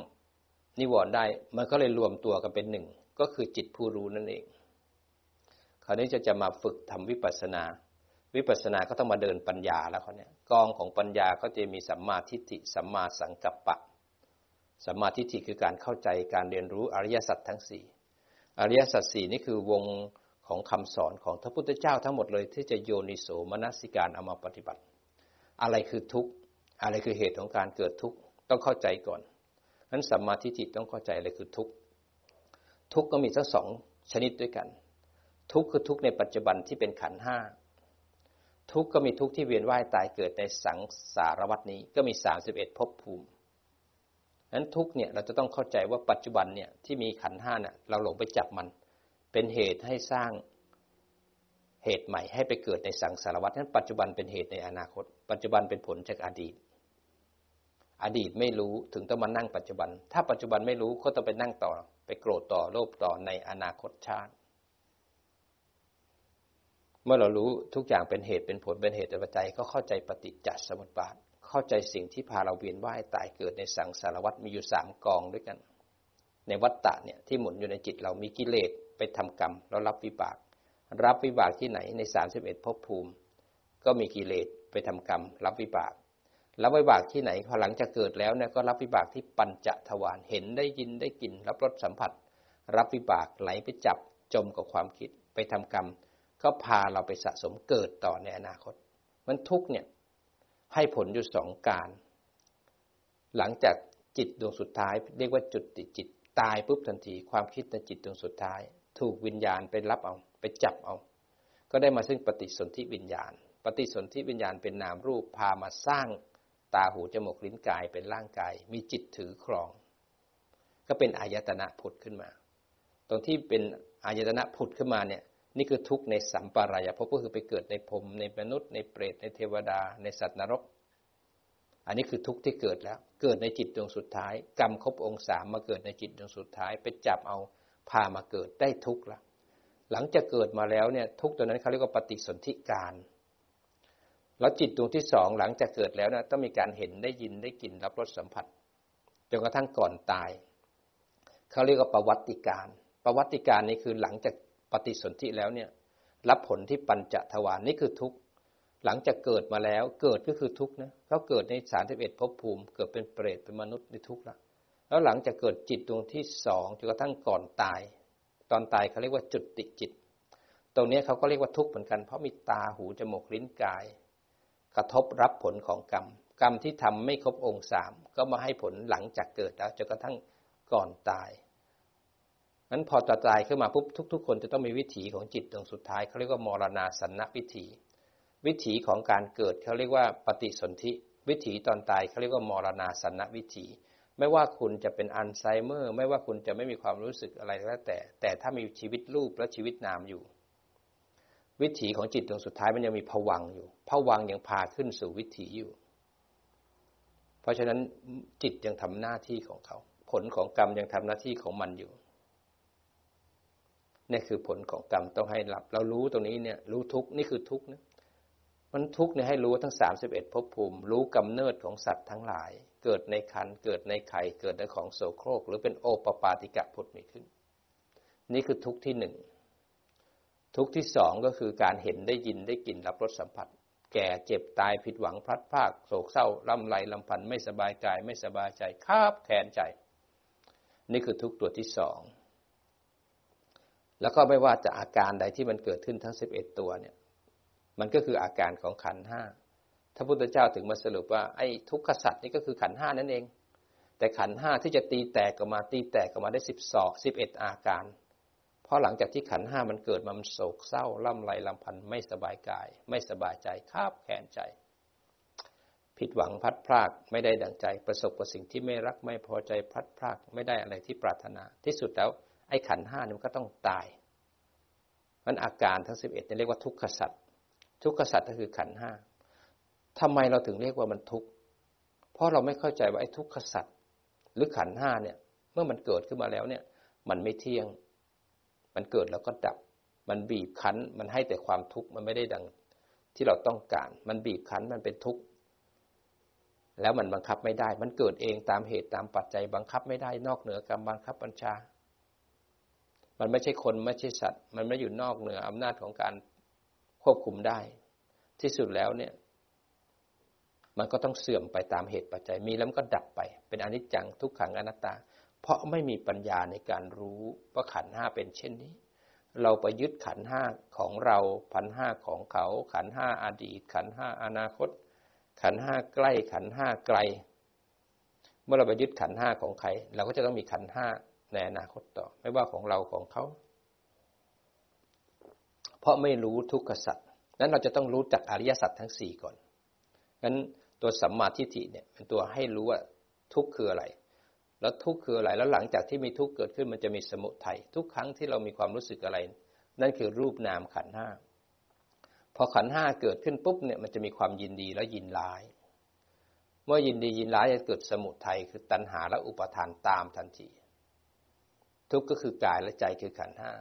นิวรณ์ได้ มันก็เลยรวมตัวกันเป็นหนึ่งก็คือจิตผู้รู้นั่นเอง คราวนี้จะจะมาฝึกทำวิปัสสนา วิปัสสนาก็ต้องมาเดินปัญญาแล้วเขาเนี่ยกองของปัญญาก็จะมีสัมมาทิฏฐิสัมมาสังกัปปะ สัมมาทิฏฐิคือการเข้าใจการเรียนรู้อริยสัจทั้งสี่อริยสัจสี่นี่คือวงของคำสอนของพระพุทธเจ้าทั้งหมดเลยที่จะโยนิโสมนสิการเอามาปฏิบัติ อะไรคือทุกข์อะไรคือเหตุของการเกิดทุกข์ต้องเข้าใจก่อนนั้นสัมมาทิฏฐิต้องเข้าใจอะไรคือทุกข์ทุกข์ก็มีทั้งสองชนิดด้วยกัน ทุกข์คือทุกข์ในปัจจุบันที่เป็นขันห้าทุกข์ก็มีทุกข์ที่เวียนว่ายตายเกิดในสังสารวัฏนี้ก็มีสามสิบเอ็ดภพภูมิ นั้นทุกเนี่ยเราจะต้องเข้าใจว่าปัจจุบันเนี่ยที่มีขันห้าเนี่ยเราหลงไปจับมัน เป็นเหตุให้สร้างเหตุใหม่ให้ไปเกิดในสังสารวัฏนั้นปัจจุบันเป็นเหตุในอนาคต ปัจจุบันเป็นผลจากอดีต อดีตไม่รู้ถึงต้องมานั่งปัจจุบัน ถ้าปัจจุบันไม่รู้ก็ต้องไปนั่งต่อ ไปโกรธต่อโลภต่อในอนาคตชาติ เมื่อเรารู้ทุกอย่างเป็นเหตุเป็นผลเป็นเหตุเป็นปัจจัยก็เข้าใจปฏิจจสมุปบาท เข้าใจสิ่งที่พาเราเวียนว่ายตายเกิดในสังสารวัฏมีอยู่สามกองด้วยกัน ในวัฏฏะเนี่ยที่หมุนอยู่ในจิตเรามีกิเลสไปทำกรรมแล้วรับวิบาก รับวิบากที่ไหนในสามสิบเอ็ดภพภูมิ ก็มีกิเลสไปทำกรรม รับวิบากรับวิบากที่ไหนพอหลังจากเกิดแล้วเนี่ยก็รับวิบากที่ปัญจทวารเห็นได้ยินได้กลิ่นรับรสสัมผัส รับวิบากไหลไปจับจมกับความคิดไปทำกรรม ก็พาเราไปสะสมเกิดต่อในอนาคต มันทุกเนี่ย ให้ผลอยู่สองการ หลังจากจิตดวงสุดท้าย เรียกว่าจุดติจิตตายปุ๊บทันที ความคิดในจิตดวงสุดท้าย ถูกวิญญาณไปรับเอา ไปจับเอา ก็ได้มาซึ่งปฏิสนธิวิญญาณ ปฏิสนธิวิญญาณเป็นนามรูปพามาสร้างตาหูจมูกลิ้นกายเป็นร่างกาย มีจิตถือครอง ก็เป็นอายตนะผุดขึ้นมา ตรงที่เป็นอายตนะผุดขึ้นมาเนี่ย นี่คือทุกข์ในสัมปรายภพก็คือไปเกิดในพรมในมนุษย์ ในเปรตในเทวดา ในสัตว์นรก อันนี้คือทุกข์ที่เกิดแล้ว เกิดในจิตดวงสุดท้าย กรรมครบองค์สามมาเกิดในจิตดวงสุดท้าย ไปจับเอาพามาเกิดได้ทุกข์ล้วหลังจากเกิดมาแล้วเนี่ยทุกตัวนั้นเขาเรียกว่าปฏิสนธิการ แล้วจิตดวงที่สองหลังจากเกิดแล้วนะต้องมีการเห็นได้ยินได้กลิ่นรับรสสัมผัสจนกระทั่งก่อนตายเขาเรียกว่าประวัติการ ประวัติการนี่คือหลังจาก ปฏิสนธิแล้วเนี่ยรับผลที่ปัญจทวารนนี่คือทุกข์หลังจากเกิดมาแล้วเกิดก็คือทุกข์นะเขาเกิดในสารทิเอ็ดภพภูมิ เกิดเป็นเปรตเป็นมนุษย์ในทุกข์ละแล้วหลังจากเกิดจิตดวงที่สองจนกระทั่งก่อนตาย ตอนตายเขาเรียกว่าจุดติจิต ตรงนี้เขาก็เรียกว่าทุกข์เหมือนกัน เพราะมีตาหูจมูกลิ้นกาย กระทบรับผลของกรรม กรรมที่ทำไม่ครบองค์สามก็มาให้ผลหลังจากเกิดแล้วจนกระทั่งก่อนตาย นั้นพอตตายขึ้นมาปุ๊บทุก ๆ คนจะต้องมีวิถีของจิตดวงสุดท้ายเขาเรียกว่ามรณาสันนวิถี วิถีของการเกิดเขาเรียกว่าปฏิสนธิ วิถีตอนตายเขาเรียกว่ามรณาสันนวิถี ไม่ว่าคุณจะเป็นอัลไซเมอร์ ไม่ว่าคุณจะไม่มีความรู้สึกอะไรก็แล้วแต่ แต่ถ้ามีชีวิตรูปและชีวิตนามอยู่ วิถีของจิตตรงสุดท้ายมันยังมีผวังอยู่ผวังยังพาขึ้นสู่วิถีอยู่ เพราะฉะนั้นจิตยังทำหน้าที่ของเขา ผลของกรรมยังทำหน้าที่ของมันอยู่ นี่คือผลของกรรมต้องให้รับ เรารู้ตรงนี้เนี่ยรู้ทุกนี่คือทุกนะมันทุกเนี่ยให้รู้ทั้งสามสิบเอ็ดภพภูมิ รู้กำเนิดของสัตว์ทั้งหลาย เกิดในคันเกิดในไข่เกิดในของโสโครก หรือเป็นโอปปาติกะพุทธมีขึ้น นี่คือทุกที่หนึ่งทุกที่สองก็คือการเห็นได้ยินได้กลิ่นรับรสสัมผัส แก่เจ็บตายผิดหวังพลัดพรากโศกเศร้าลำไรลำพันไม่สบายกายไม่สบายใจคาบแขนใจ นี่คือทุกตัวที่สอง แล้วก็ไม่ว่าจะอาการใดที่มันเกิดขึ้นทั้งสิบเอ็ดตัวเนี่ย มันก็คืออาการของขันห้าพระพุทธเจ้าถึงมาสรุปว่าไอ้ทุกขสัตว์นี่ก็คือขันห้านั่นเอง แต่ขันห้าที่จะตีแตกออกมาตีแตกออกมาได้สิบสองสิบเอ็ดอาการ เพราะหลังจากที่ขันห้ามันเกิดมามันโศกเศร้าล่ำไรลำพันไม่สบายกาย ไม่สบายใจคาบแขนใจ ผิดหวังพัดพลากไม่ได้ดังใจประสบกับสิ่งที่ไม่รักไม่พอใจพัดพลากไม่ได้อะไรที่ปรารถนาที่สุดแล้ว ไอ้ขันห้านี่มันก็ต้องตาย มันอาการทั้งสิบเอ็ดเรียกว่าทุกขสัตว์ทุกขสัตว์ก็คือขันห้าทำไมเราถึงเรียกว่ามันทุกข์เพราะเราไม่เข้าใจว่าไอ้ทุกขสัตว์หรือขันห้าเนี่ย เมื่อมันเกิดขึ้นมาแล้วเนี่ย มันไม่เที่ยง มันเกิดแล้วก็ดับ มันบีบคั้น มันให้แต่ความทุกข์มันไม่ได้ดังที่เราต้องการ มันบีบคั้นมันเป็นทุกข์แล้วมันบังคับไม่ได้ มันเกิดเองตามเหตุตามปัจจัยบังคับไม่ได้นอกเหนือการบังคับบัญชา มันไม่ใช่คนไม่ใช่สัตว์ มันไม่อยู่นอกเหนืออำนาจของการควบคุมได้ ที่สุดแล้วเนี่ย มันก็ต้องเสื่อมไปตามเหตุปัจจัย มีแล้วก็ดับไป เป็นอนิจจังทุกขังอนัตตา เพราะไม่มีปัญญาในการรู้ว่าขันห้าเป็นเช่นนี้ เราไปยึดขันห้าของเราขันห้าของเขา ขันห้าอดีต ขันห้าอนาคต ขันห้าใกล้ขันห้าไกล เมื่อเราไปยึดขันห้าของใคร เราก็จะต้องมีขันห้า ในอนาคตต่อ ไม่ว่าของเราของเขา เพราะไม่รู้ทุกขสัตว์นั้นเราจะต้องรู้จักอริยสัจทั้งสี่ก่อนงั้นตัวสัมมาทิฏฐิเนี่ยเป็นตัวให้รู้ว่าทุกข์คืออะไร แล้วทุกข์คืออะไร แล้วหลังจากที่มีทุกข์เกิดขึ้นมันจะมีสมุทัยทุกครั้งที่เรามีความรู้สึกอะไร นั่นคือรูปนามขันห้าพอขันห้าเกิดขึ้นปุ๊บเนี่ยมันจะมีความยินดีและยินร้าย เมื่อยินดียินร้ายจะเกิดสมุทัยคือตัณหาและอุปทานตามทันที ทุกข์ก็คือกายและใจคือขันห้า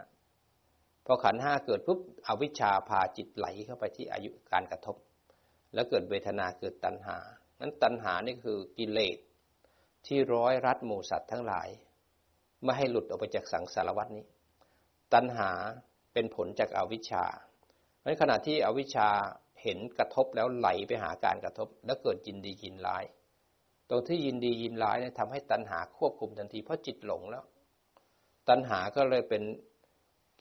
พอขันห้าเกิดปุ๊บอวิชชาพาจิตไหลเข้าไปที่อายุการกระทบ แล้วเกิดเวทนาเกิดตัณหา นั้นตัณหานี่คือกิเลสที่ร้อยรัดหมู่สัตว์ทั้งหลาย ไม่ให้หลุดออกไปจากสังสารวัฏนี้ ตัณหาเป็นผลจากอาวิชชาเพราะขณะที่อวิชชาเห็นกระทบแล้วไหลไปหาการกระทบ แล้วเกิดยินดียินร้าย ตรงที่ยินดียินร้ายเนี่ยทำให้ตัณหาควบคุมทันทีเพราะจิตหลงแล้ว ตัณหาก็เลยเป็น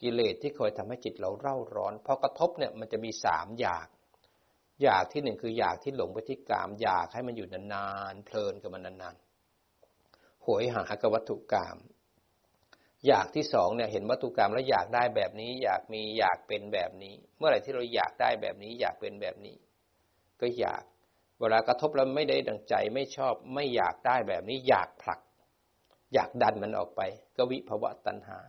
กิเลสที่คอยทำให้จิตเราเร่าร้อนพอกระทบเนี่ยมันจะมีสามอยาก อยากที่หนึ่งคืออยากที่หลงไปที่กาม อยากให้มันอยู่นานๆ เพลินกับมันนานๆ หวยหากับวัตถุกามอยากที่สองเนี่ยเห็นวัตถุกรรมแล้วอยากได้แบบนี้ อยากมีอยากเป็นแบบนี้ เมื่อไหร่ที่เราอยากได้แบบนี้ อยากเป็นแบบนี้ ก็อยาก เวลากระทบแล้วไม่ได้ดังใจไม่ชอบไม่อยากได้แบบนี้ อยากผลัก อยากดันมันออกไป ก็วิภวะตัณหา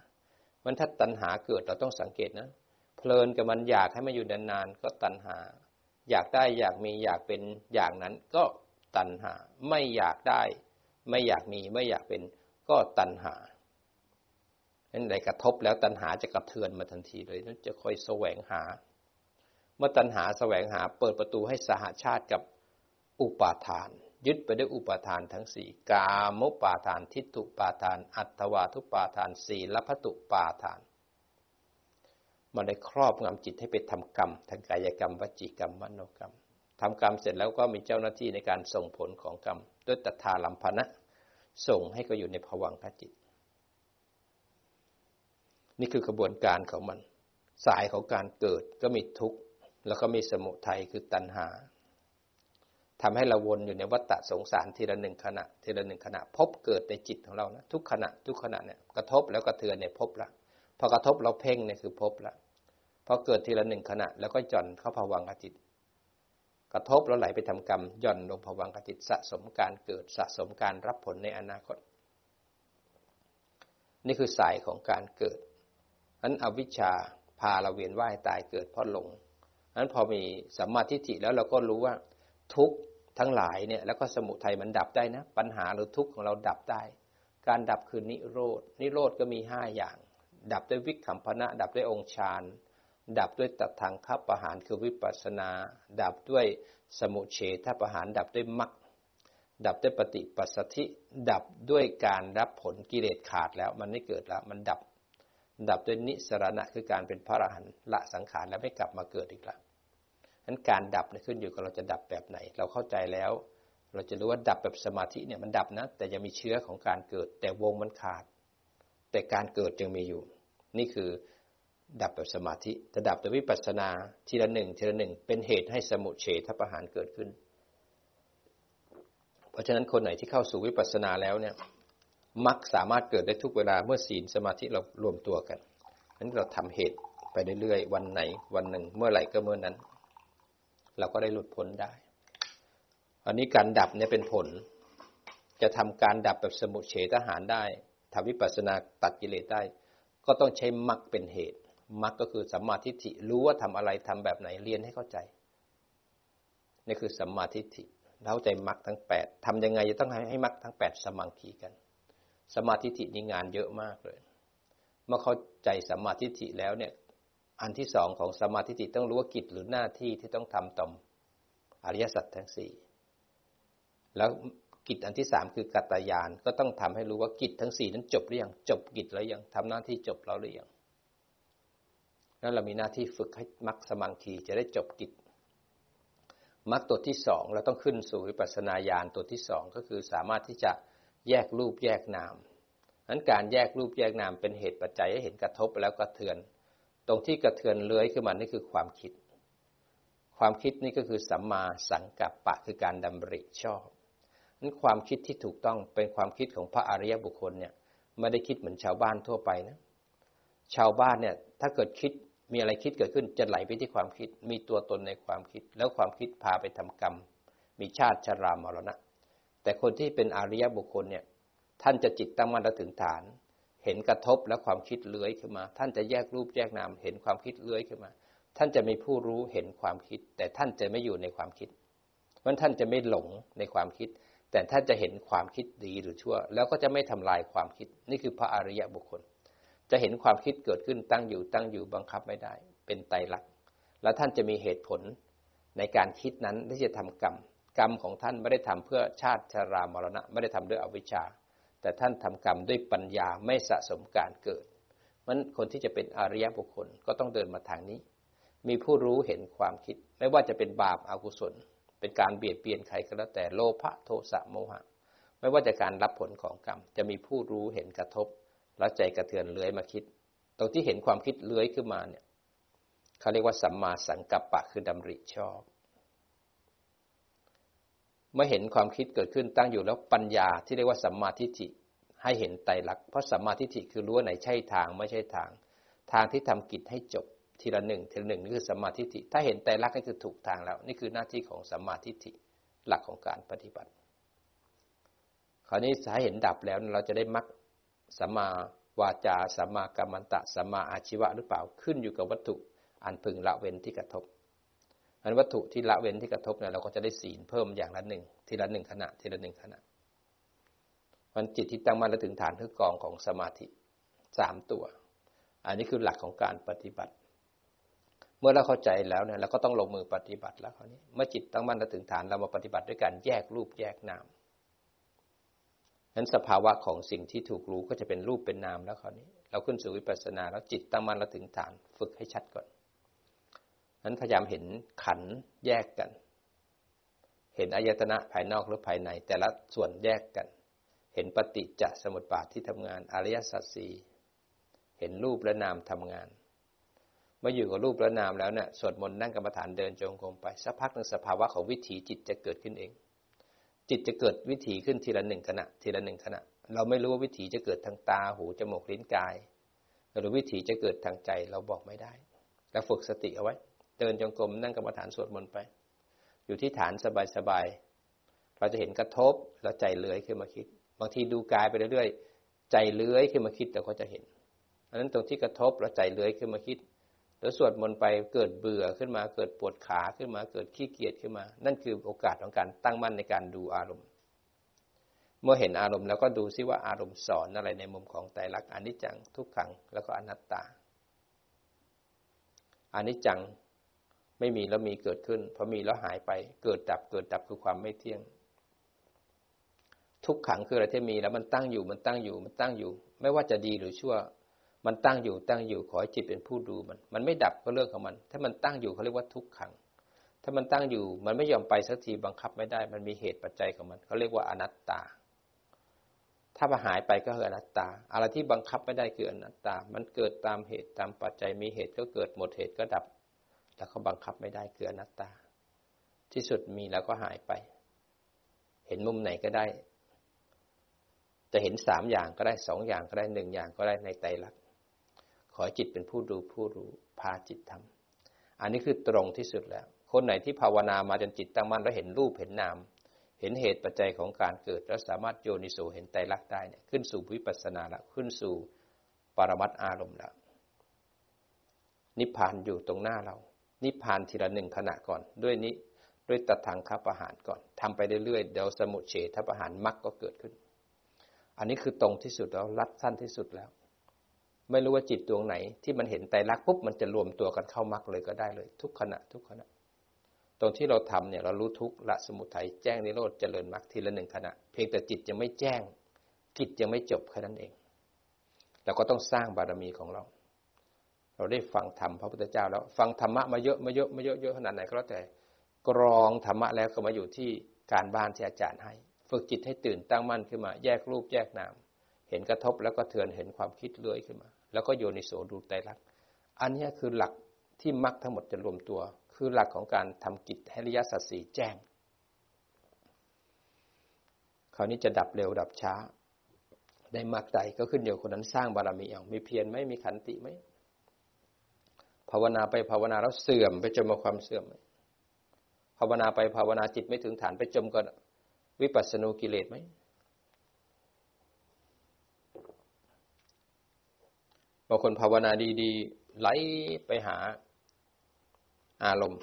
มันถ้าตัณหาเกิดเราต้องสังเกตนะ เพลินกับมันอยากให้มันอยู่นานๆก็ตัณหา อยากได้อยากมีอยากเป็นอย่างนั้นก็ตัณหา ไม่อยากได้ ไม่อยากมีไม่อยากเป็นก็ตัณหานั้นใดกระทบแล้วตัณหาจะกระเทือนมาทันทีเลยนั้นจะคอยแสวงหา เมื่อตัณหาแสวงหาเปิดประตูให้สหาชาติกับอุปาทาน ยึดไปด้วยอุปาทานทั้งสี่กามุปาทาน ทิฏฐุปาทาน อัตวาทุปาทานสีลพตุปาทาน มันได้ครอบงำจิตให้ไปทำกรรมทางกายกรรมวจีกรรมมโนกรรมทำกรรมเสร็จแล้วก็มีเจ้าหน้าที่ในการส่งผลของกรรม ด้วยตัทาลัมพนะ ส่งให้ก็อยู่ในภวังคจิต นี่คือกระบวนการของมัน สายของการเกิดก็มีทุกข์แล้วก็มีสมุทัยคือตัณหา ทำให้เราวนอยู่ในวัฏฏะสงสารทีละหนึ่งขณะทีละหนึ่งขณะพบเกิดในจิตของเรานะทุกขณะทุกขณะเนี่ยกระทบแล้วกระเทือนเนี่ยพบละพอกระทบเราเพ่งเนี่ยคือพบละพอเกิดทีละหนึ่งขณะ แล้วก็จ่อนเข้าภวังคจิต กระทบแล้วไหลไปทำกรรมย่อนลงภวังคจิตสะสมการเกิดสะสมการรับผลในอนาคต นี่คือสายของการเกิดนั้นอวิชชาพาเราเวียนว่ายตายเกิดเพราะหลงนั้นพอมีสัมมาทิฏฐิแล้วเราก็รู้ว่าทุก ทั้งหลายเนี่ยแล้วก็สมุทัยมันดับได้นะ ปัญหาหรือทุกข์ของเราดับได้ การดับคือนิโรดนิโรธก็มีห้าอย่าง ดับด้วยวิคัมพนะ ดับด้วยองค์ฌานดับด้วยตัดทางข้าประหารคือวิปัสนา ดับด้วยสมุเฉทประหารดับด้วยมรรคดับด้วยปฏิปัสสธิดับด้วยการรับผลกิเลสขาดแล้วมันไม่เกิดแล้วมันดับ ดับด้วยนิสรณะคือการเป็นพระอรหันต์ละสังขารแล้วไม่กลับมาเกิดอีกแล้ว นั้นการดับเนี่ยขึ้นอยู่กับเราจะดับแบบไหน เราเข้าใจแล้ว เราจะรู้ว่าดับแบบสมาธิเนี่ยมันดับนะ แต่ยังมีเชื้อของการเกิด แต่วงมันขาด แต่การเกิดยังมีอยู่ นี่คือดับแบบสมาธิจะดับด้วยวิปัสสนาทีละหนึ่งทีละหนึ่งเป็นเหตุให้สมุเฉทประหารเกิดขึ้น เพราะฉะนั้นคนไหนที่เข้าสู่วิปัสสนาแล้วเนี่ยมักสามารถเกิดได้ทุกเวลาเมื่อศีลสมาธิเรารวมตัวกันนั้นเราทำเหตุไปเรื่อยๆวันไหนวันหนึ่ง เมื่อไหร่ก็เมื่อนั้น เราก็ได้หลุดพ้นได้อันนี้การดับเนี่ยเป็นผล จะทำการดับแบบสมุเฉทหารได้ทำวิปัสสนาตัดกิเลสได้ ก็ต้องใช้มรรคเป็นเหตุมรรคก็คือสัมมาทิฏฐิรู้ว่าทำอะไรทำแบบไหนเรียนให้เข้าใจนี่คือสัมมาทิฏฐิเข้าใจมรรคทั้งแปดทำยังไงจะต้องให้มรรคทั้งแปดสมังคีกันสมาธิฏฐินี่งานเยอะมากเลย เมื่อเข้าใจสัมมาทิฏฐิแล้วเนี่ย อันที่สองของสมาธิต้องรู้ว่ากิจหรือหน้าที่ที่ต้องทำต่อมอริยสัจทั้งสี่แล้วกิจอันที่สามคือกัตยานก็ต้องทำให้รู้ว่ากิจทั้งสี่นั้นจบหรือยังจบกิจแล้วยังทำหน้าที่จบแล้วหรือยังนั่นเรามีหน้าที่ฝึกให้มักสมังคีจะได้จบกิจมักตัวที่สองเราต้องขึ้นสู่วิปัสนาญาณตัวที่สองก็คือสามารถที่จะแยกรูปแยกนามนั้นการแยกรูปแยกนามเป็นเหตุปัจจัยให้เห็นกระทบแล้วกระเทือน ตรงที่กระเทือนเลื้อยขึ้นมานี่คือความคิด ความคิดนี่ก็คือสัมมาสังกัปปะคือการดำริชอบนั้นความคิดที่ถูกต้องเป็นความคิดของพระอริยบุคคลเนี่ยไม่ได้คิดเหมือนชาวบ้านทั่วไปนะ ชาวบ้านเนี่ยถ้าเกิดคิดมีอะไรคิดเกิดขึ้นจะไหลไปที่ความคิด มีตัวตนในความคิด แล้วความคิดพาไปทำกรรม มีชาติชรามรณะ แต่คนที่เป็นอริยบุคคลเนี่ยท่านจะจิตตั้งมั่นถึงฐาน เห็นกระทบแล้วความคิดเลื้อยขึ้นมา ท่านจะแยกรูปแยกนามเห็นความคิดเลื้อยขึ้นมา ท่านจะมีผู้รู้เห็นความคิด แต่ท่านจะไม่อยู่ในความคิดเพราะท่านจะไม่หลงในความคิด แต่ท่านจะเห็นความคิดดีหรือชั่ว แล้วก็จะไม่ทำลายความคิด นี่คือพระอริยบุคคล จะเห็นความคิดเกิดขึ้นตั้งอยู่ตั้งอยู่บังคับไม่ได้ เป็นไตรลักษณ์แล้วท่านจะมีเหตุผลในการคิดนั้นที่จะทำกรรมกรรมของท่านไม่ได้ทำเพื่อชาติชรามรณะ ไม่ได้ทำด้วยอวิชชา แต่ท่านทำกรรมด้วยปัญญาไม่สะสมการเกิดมันคนที่จะเป็นอริยบุคคลก็ต้องเดินมาทางนี้ มีผู้รู้เห็นความคิด ไม่ว่าจะเป็นบาปอากุศล เป็นการเบียดเบียนใครก็แล้วแต่โลภะโทสะโมหะ ไม่ว่าจะการรับผลของกรรม จะมีผู้รู้เห็นกระทบ แล้วใจกระเทือนเลื้อยมาคิด ตรงที่เห็นความคิดเลื้อยขึ้นมาเนี่ยเขาเรียกว่าสัมมาสังกัปปะคือดำริชอบ เมื่อเห็นความคิดเกิดขึ้นตั้งอยู่แล้วปัญญาที่เรียกว่าสัมมาทิฏฐิให้เห็นไตรลักษณ์เพราะสัมมาทิฏฐิคือรู้ว่าไหนใช่ทางไม่ใช่ทาง ทางที่ทำกิจให้จบทีละหนึ่งทีละหนึ่งนี่คือสัมมาทิฏฐิถ้าเห็นไตรลักษณ์นี่คือถูกทางแล้ว นี่คือหน้าที่ของสัมมาทิฏฐิหลักของการปฏิบัติ คราวนี้ถ้าเห็นดับแล้วเราจะได้มักสัมมาวาจาสัมมากัมมันตะสัมมาอาชีวะหรือเปล่าขึ้นอยู่กับวัตถุอันพึงละเว้นที่กระทบ อันวัตถุที่ละเว้นที่กระทบเนี่ยเราก็จะได้ศีลเพิ่มอย่างละหนึ่งทีละหนึ่งขณะทีละหนึ่งขณะมันจิตที่ตั้งมั่นและถึงฐานคือกองของสมาธิสามตัว อันนี้คือหลักของการปฏิบัติ เมื่อเราเข้าใจแล้วเนี่ยเราก็ต้องลงมือปฏิบัติแล้วคราวนี้เมื่อจิตตั้งมั่นและถึงฐานเรามาปฏิบัติด้วยการแยกรูปแยกนามนั้นสภาวะของสิ่งที่ถูกรู้ก็จะเป็นรูปเป็นนามแล้วคราวนี้ เราขึ้นสู่วิปัสสนาแล้วจิตตั้งมั่นและถึงฐาน ฝึกให้ชัดก่อน นั้นพยายามเห็นขันแยกกัน เห็นอายตนะภายนอกหรือภายใน แต่ละส่วนแยกกัน เห็นปฏิจจสมุปบาทที่ทำงานอริยสัจสี่เห็นรูปและนามทำงานเมื่ออยู่กับรูปและนามแล้วเนี่ยสวดมนต์นั่งกรรมฐานเดินจงกรมไปสักพักหนึ่งสภาวะของวิถีจิตจะเกิดขึ้นเอง จิตจะเกิดวิถีขึ้นทีละหนึ่งขณะ ทีละหนึ่งขณะ เราไม่รู้ว่าวิถีจะเกิดทางตาหูจมูกลิ้นกาย หรือวิถีจะเกิดทางใจเราบอกไม่ได้เราฝึกสติเอาไว้ เดินจงกรมนั่งกรรมฐานสวดมนต์ไป อยู่ที่ฐานสบายๆเราจะเห็นกระทบเราใจเลื้อยขึ้นมาคิด บางทีดูกายไปเรื่อยๆใจเลื้อยขึ้นมาคิดแต่ก็จะเห็นอันนั้นตรงที่กระทบแล้วใจเลื้อยขึ้นมาคิดแล้วสวดมนต์ไปเกิดเบื่อขึ้นมาเกิดปวดขาขึ้นมาเกิดขี้เกียจขึ้นมา นั่นคือโอกาสของการตั้งมั่นในการดูอารมณ์ เมื่อเห็นอารมณ์แล้วก็ดูซิว่าอารมณ์สอนอะไรในมุมของไตรลักษณ์อนิจจังทุกขังแล้วก็อนัตตาอนิจจัง ไม่มีแล้วมีเกิดขึ้นพอมีแล้วหายไป เกิดดับเกิดดับคือความไม่เที่ยง ทุกขังคืออะไรที่มีแล้วมันตั้งอยู่มันตั้งอยู่มันตั้งอยู่ ไม่ว่าจะดีหรือชั่ว มันตั้งอยู่ตั้งอยู่ขอให้จิตเป็นผู้ดูมัน มันไม่ดับก็เรื่องของมัน ถ้ามันตั้งอยู่เขาเรียกว่าทุกขัง ถ้ามันตั้งอยู่มันไม่ยอมไปสักทีบังคับไม่ได้ มันมีเหตุปัจจัยของมันเขาเรียกว่าอนัตตา ถ้ามันหายไปก็คืออนัตตา อะไรที่บังคับไม่ได้คืออนัตตา มันเกิดตามเหตุตามปัจจัยมีเหตุก็เกิดหมดเหตุก็ดับ แล้วก็บังคับไม่ได้คืออนัตตา ที่สุดมีแล้วก็หายไป เห็นมุมไหนก็ได้ จะเห็นสามอย่างก็ได้สองอย่างก็ได้หนึ่งอย่างก็ได้ในไตรลักษณ์ขอจิตเป็นผู้ดูผู้รู้พาจิตทำอันนี้คือตรงที่สุดแล้ว คนไหนที่ภาวนามาจนจิตตั้งมั่นแล้วเห็นรูปเห็นนาม เห็นเหตุปัจจัยของการเกิด แล้วสามารถโยนิโสเห็นไตรลักษณ์ได้เนี่ยขึ้นสู่วิปัสสนาล้วขึ้นสู่ปรมัตอารมณ์ล้วนิพพานอยู่ตรงหน้าเรา นิพพานทีละหนึ่งขณะก่อน ด้วยนี้ด้วยตัดทางคับอาหารก่อนทำไปเรื่อยๆเดี๋ยวสมุเฉทประหารมรรคก็เกิดขึ้น อันนี้คือตรงที่สุดแล้วรัดสั้นที่สุดแล้ว ไม่รู้ว่าจิตดวงไหน ที่มันเห็นไตรลักษณ์ปุ๊บมันจะรวมตัวกันเข้ามรรคเลยก็ได้เลย ทุกขณะ ทุกขณะ ตรงที่เราทำเนี่ยเรารู้ทุกละสมุทัยแจ้งนิโรธเจริญมรรคทีละหนึ่งขณะ เพียงแต่จิตยังไม่แจ้งกิจยังไม่จบแค่นั้นเองเราก็ต้องสร้างบารมีของเรา เราได้ฟังธรรมพระพุทธเจ้าแล้ว ฟังธรรมะมาเยอะมาเยอะมาเยอะเยอะขนาดไหนก็แล้วแต่กรองธรรมะแล้วก็มาอยู่ที่การบ้านที่อาจารย์ให้ ฝึกจิตให้ตื่นตั้งมั่นขึ้นมา แยกรูปแยกนามเห็นกระทบแล้วก็เถือนเห็นความคิดเลื่อยขึ้นมา แล้วก็โยนิโสดูไตรลักอันนี้คือหลักที่มรรคทั้งหมดจะรวมตัว คือหลักของการทำกิจให้ริยสัจสีแจ้ง คราวนี้จะดับเร็วดับช้า ได้มากใดก็ขึ้นอยู่คนนั้นสร้างบารมีเอามีเพียรไหมมีขันติไหม ภาวนาไปภาวนาแล้วเสื่อมไปจมกับความเสื่อมไหมภาวนาไปภาวนาจิตไม่ถึงฐานไปจมกับวิปัสสนูกิเลสไหมบางคนภาวนาดีๆไหลไปหาอารมณ์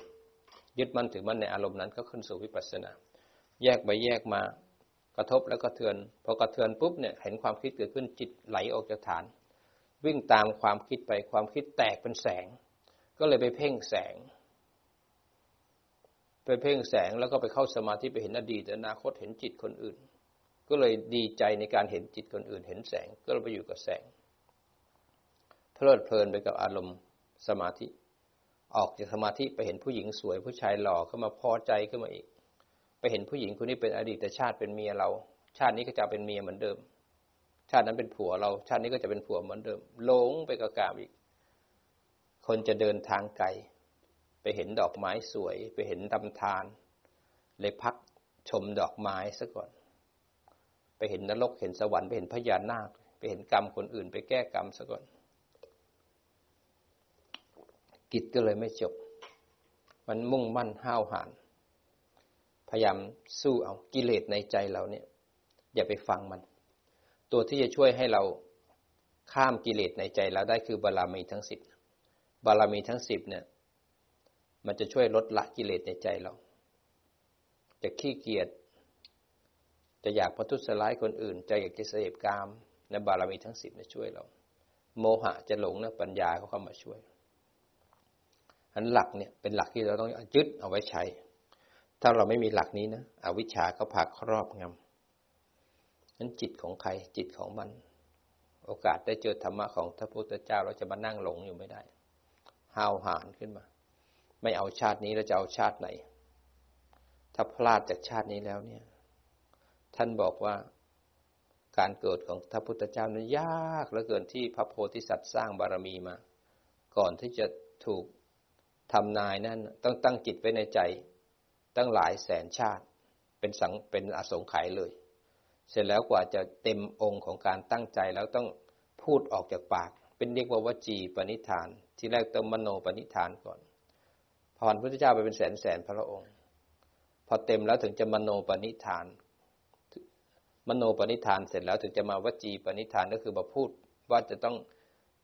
ยึดมั่นถือมั่นในอารมณ์นั้นก็ขึ้นสู่วิปัสสนา แยกไปแยกมากระทบแล้วก็เทือนพอกระเทือนปุ๊บเนี่ยเห็นความคิดเกิดขึ้นจิตไหลออกจากฐาน วิ่งตามความคิดไปความคิดแตกเป็นแสง ก็เลยไปเพ่งแสง ไปเพ่งแสงแล้วก็ไปเข้าสมาธิไปเห็นอดีตอนาคตเห็นจิตคนอื่น ก็เลยดีใจในการเห็นจิตคนอื่น เห็นแสงก็เลยไปอยู่กับแสง เพลิดเพลินไปกับอารมณ์สมาธิ ออกจากสมาธิไปเห็นผู้หญิงสวยผู้ชายหล่อเข้ามาพอใจขึ้นมาอีก ไปเห็นผู้หญิงคนนี้เป็นอดีตชาติเป็นเมียเรา ชาตินี้ก็จะเป็นเมียเหมือนเดิม ชาตินั้นเป็นผัวเรา ชาตินี้ก็จะเป็นผัวเหมือนเดิมหลงไปกับกามอีก คนจะเดินทางไกล ไปเห็นดอกไม้สวย ไปเห็นตำทานเลยพักชมดอกไม้ซะก่อน ไปเห็นนรกเห็นสวรรค์ไปเห็นพญานาค ไปเห็นกรรมคนอื่น ไปแก้กรรมซะก่อน กิจก็เลยไม่จบ มันมุ่งมั่นห้าวหาญพยายามสู้เอากิเลสในใจเราเนี่ย อย่าไปฟังมัน ตัวที่จะช่วยให้เราข้ามกิเลสในใจเราได้คือบารมีทั้งสิบ บารมีทั้งสิบเนี่ย มันจะช่วยลดละกิเลสในใจเรา จะขี้เกียจจะอยากพัทุสลายคนอื่น จะอยากจะเสพกามในบารมีทั้งสิบจะช่วยเรา โมหะจะหลงนะปัญญาเขาเข้ามาช่วยอันหลักเนี่ยเป็นหลักที่เราต้องยึดเอาไว้ใช้ ถ้าเราไม่มีหลักนี้นะอวิชชาก็พาครอบงำนั้นจิตของใครจิตของมัน โอกาสได้เจอธรรมะของพระพุทธเจ้าเราจะมานั่งหลงอยู่ไม่ได้ ห้าวหาญขึ้นมา ไม่เอาชาตินี้เราจะเอาชาติไหน ถ้าพลาดจากชาตินี้แล้วเนี่ย ท่านบอกว่าการเกิดของพระพุทธเจ้านั้นยากเหลือเกินที่พระโพธิสัตว์สร้างบารมีมา ก่อนที่จะถูกทำนายนั้นต้องตั้งจิตไว้ในใจ ตั้งหลายแสนชาติ เป็นสังเป็นอสงไขยเลย เสร็จแล้วกว่าจะเต็มองค์ของการตั้งใจแล้วต้องพูดออกจากปาก เป็นเรียกว่าวจีปณิธาน ที่แรกต้องมโนปณิธานก่อนพรพระพุทธเจ้าไปเป็นแสนแสนพระองค์ พอเต็มแล้วถึงจะมโนปณิธาน มโนปณิธานเสร็จแล้วถึงจะมาวจีปณิธานก็คือมาพูดว่าจะต้อง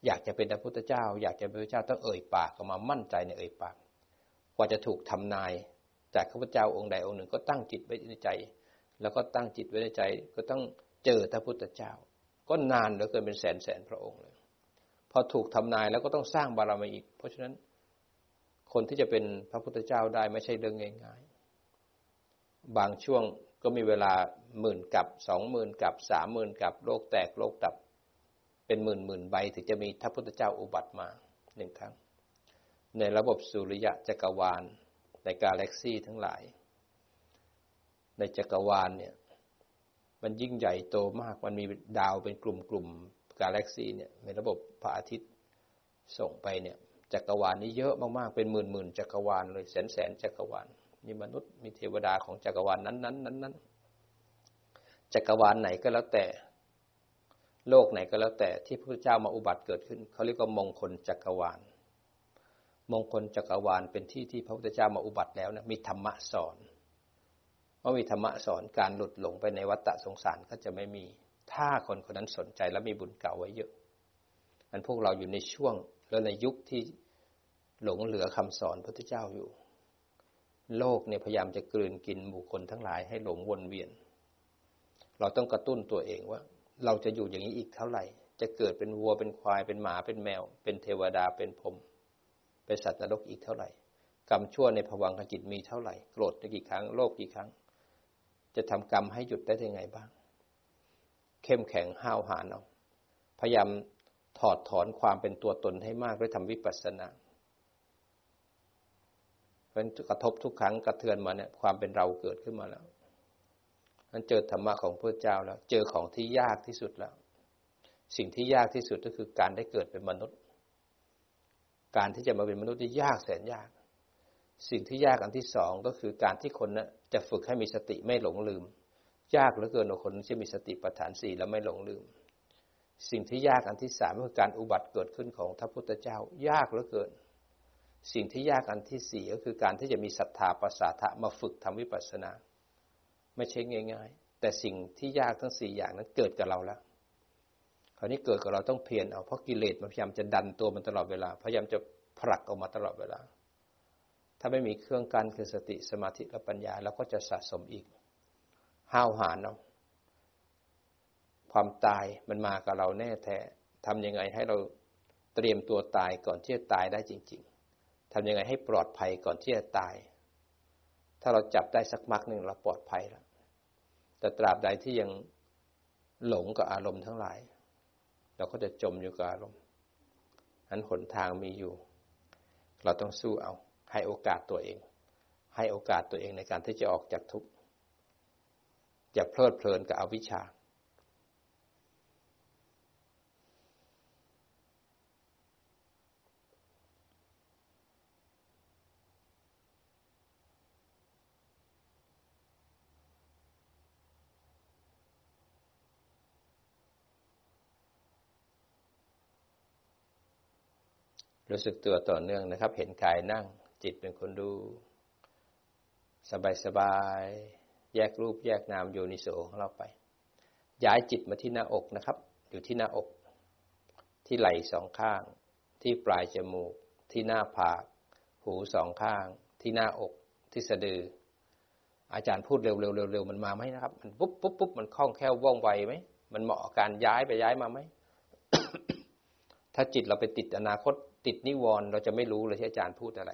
อยากจะเป็นพระพุทธเจ้า อยากจะเป็นพระเจ้าต้องเอ่ยปากออกมามั่นใจในเอ่ยปาก กว่าจะถูกทำนาย จากข้าพเจ้าองค์ใดองค์หนึ่งก็ตั้งจิตไว้ในใจ แล้วก็ตั้งจิตไว้ในใจ ก็ต้องเจอพระพุทธเจ้า ก็นานเหลือเกินเป็นแสนแสนพระองค์เลย พอถูกทำนายแล้วก็ต้องสร้างบารมีอีก เพราะฉะนั้นคนที่จะเป็นพระพุทธเจ้าได้ไม่ใช่เรื่องง่ายๆ บางช่วงก็มีเวลาหมื่นกับสองหมื่นกับสามหมื่นกับโลกแตกโลกดับ เป็นหมื่นหมื่นใบถึงจะมีพระพุทธเจ้าอุบัติมาหนึ่งครั้ง ในระบบสุริยะจักรวาล ในกาแล็กซี่ทั้งหลาย ในจักรวาลเนี่ยมันยิ่งใหญ่โตมากมันมีดาวเป็นกลุ่มๆ กาแล็กซีเนี่ยในระบบพระอาทิตย์ส่งไปเนี่ยจักรวาลนี้เยอะมากๆ เป็นหมื่นๆจักรวาลเลยแสนๆจักรวาล มีมนุษย์มีเทวดาของจักรวาลนั้นๆนั้นๆจักรวาลไหนก็แล้วแต่ โลกไหนก็แล้วแต่ที่พระพุทธเจ้ามาอุบัติเกิดขึ้นเขาเรียกว่ามงคลจักรวาล มงคลจักรวาลเป็นที่ที่พระพุทธเจ้ามาอุบัติแล้วนะมีธรรมะสอนเมื่อมีธรรมะสอนการหลุดหลงไปในวัฏฏะสงสารก็จะไม่มี ถ้าคนคนนั้นสนใจและมีบุญเก่าไว้เยอะอันพวกเราอยู่ในช่วงแล้วในยุคที่หลงเหลือคำสอนพระพุทธเจ้าอยู่ โลกเนี่ยพยายามจะกลืนกินบุคคลทั้งหลายให้หลงวนเวียน เราต้องกระตุ้นตัวเองว่า เราจะอยู่อย่างนี้อีกเท่าไหร่ จะเกิดเป็นวัวเป็นควายเป็นหมาเป็นแมว เป็นเทวดาเป็นพรหมเป็นสัตว์นรกอีกเท่าไหร่กรรมชั่วในภวังคจิตมีเท่าไหร่ โกรธกี่ครั้งโลภกี่ครั้ง จะทำกรรมให้หยุดได้ยังไงบ้าง เข้มแข็งห้าวหาญเอาพยายามถอดถอนความเป็นตัวตนให้มากด้วยทำวิปัสสนาเพราะกระทบทุกครั้งกระเทือนมาเนี่ยความเป็นเราเกิดขึ้นมาแล้วนั้นเจอธรรมะของพระเจ้าแล้ว เจอของที่ยากที่สุดแล้ว สิ่งที่ยากที่สุดก็คือการได้เกิดเป็นมนุษย์ การที่จะมาเป็นมนุษย์ที่ยากแสนยาก สิ่งที่ยากอันที่สองก็คือการที่คนนะจะฝึกให้มีสติไม่หลงลืม ยากเหลือเกินคนที่มีสติปัฏฐานสี่แล้วไม่หลงลืม สิ่งที่ยากอันที่สามคือการอุบัติเกิดขึ้นของพระพุทธเจ้า ยากเหลือเกิน สิ่งที่ยากอันที่สี่ก็คือการที่จะมีศรัทธาประสาทะมาฝึกทำวิปัสสนา ไม่ใช่ง่าย ๆ แต่สิ่งที่ยากทั้งสี่อย่างนั้นเกิดกับเราแล้วคราวนี้เกิดกับเราต้องเพียรเอาเพราะกิเลสมันพยายามจะดันตัวมันตลอดเวลาพยายามจะผลักออกมาตลอดเวลา ถ้าไม่มีเครื่องกันคือสติสมาธิและปัญญาเราก็จะสะสมอีก ห้าวหาญเนาะความตายมันมากับเราแน่แท้ทำยังไงให้เราเตรียมตัวตายก่อนที่จะตายได้จริง ๆทำยังไงให้ปลอดภัยก่อนที่จะตาย ถ้าเราจับได้สักมักหนึ่งเราปลอดภัยแล้ว แต่ตราบใดที่ยังหลงกับอารมณ์ทั้งหลาย เราก็จะจมอยู่กับอารมณ์นั้นหนทางมีอยู่ เราต้องสู้เอา ให้โอกาสตัวเอง ให้โอกาสตัวเองในการที่จะออกจากทุกข์ อย่าเพลิดเพลินกับอวิชชา รู้สึกตัวต่อเนื่องนะครับ เห็นกายนั่ง จิตเป็นคนดู สบายสบาย แยกรูปแยกนามโยนิโสของเราไป ย้ายจิตมาที่หน้าอกนะครับ อยู่ที่หน้าอก ที่ไหล่สองข้าง ที่ปลายจมูก ที่หน้าผาก หูสองข้าง ที่หน้าอก ที่สะดือ อาจารย์พูดเร็วๆเร็วๆมันมาไหมนะครับ มันปุ๊บปุ๊บปุ๊บมันคล่องแคล่วว่องไวไหมมันเหมาะการย้ายไปย้ายมาไหมถ้าจิตเราไปติดอนาคตติดนิวรณ์เราจะไม่รู้เลยที่อาจารย์พูดอะไร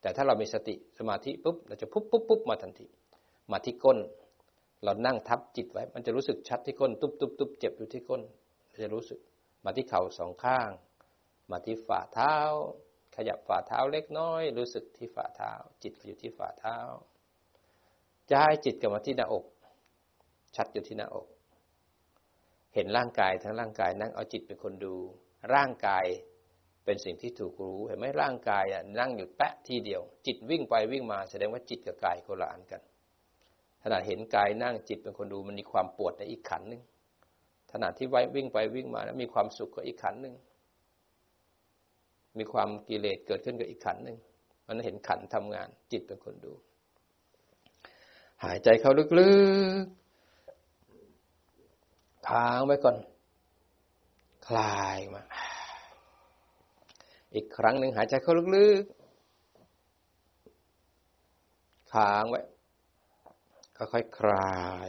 แต่ถ้าเรามีสติสมาธิปุ๊บเราจะปุ๊บปุ๊บปุ๊บมาทันที มาที่ก้น เรานั่งทับจิตไว้ มันจะรู้สึกชัดที่ก้น ตุ๊บตุ๊บตุ๊บเจ็บอยู่ที่ก้นจะรู้สึก มาที่เข่าสองข้าง มาที่ฝ่าเท้า ขยับฝ่าเท้าเล็กน้อย รู้สึกที่ฝ่าเท้า จิตอยู่ที่ฝ่าเท้าจะให้จิตกลับมาที่หน้าอก ชัดอยู่ที่หน้าอก เห็นร่างกายทั้งร่างกายนั่งเอาจิตเป็นคนดู ร่างกายเป็นสิ่งที่ถูกรู้ เห็นไหมร่างกายอะนั่งอยู่แปะทีเดียว จิตวิ่งไปวิ่งมาแสดงว่าจิตกับกายคนละอันกัน ขณะเห็นกายนั่งจิตเป็นคนดูมันมีความปวดในอีกขันหนึ่งขณะที่ไว้วิ่งไปวิ่งมาแล้วมีความสุขกับอีกขันหนึ่งมีความกิเลสเกิดขึ้นกับอีกขันหนึ่งมันเห็นขันทำงาน จิตเป็นคนดู หายใจเข้าลึกๆค้างไว้ก่อน คลายมา อีกครั้งหนึ่งหายใจเข้าลึกๆค้างไว้ ค่อยๆคลาย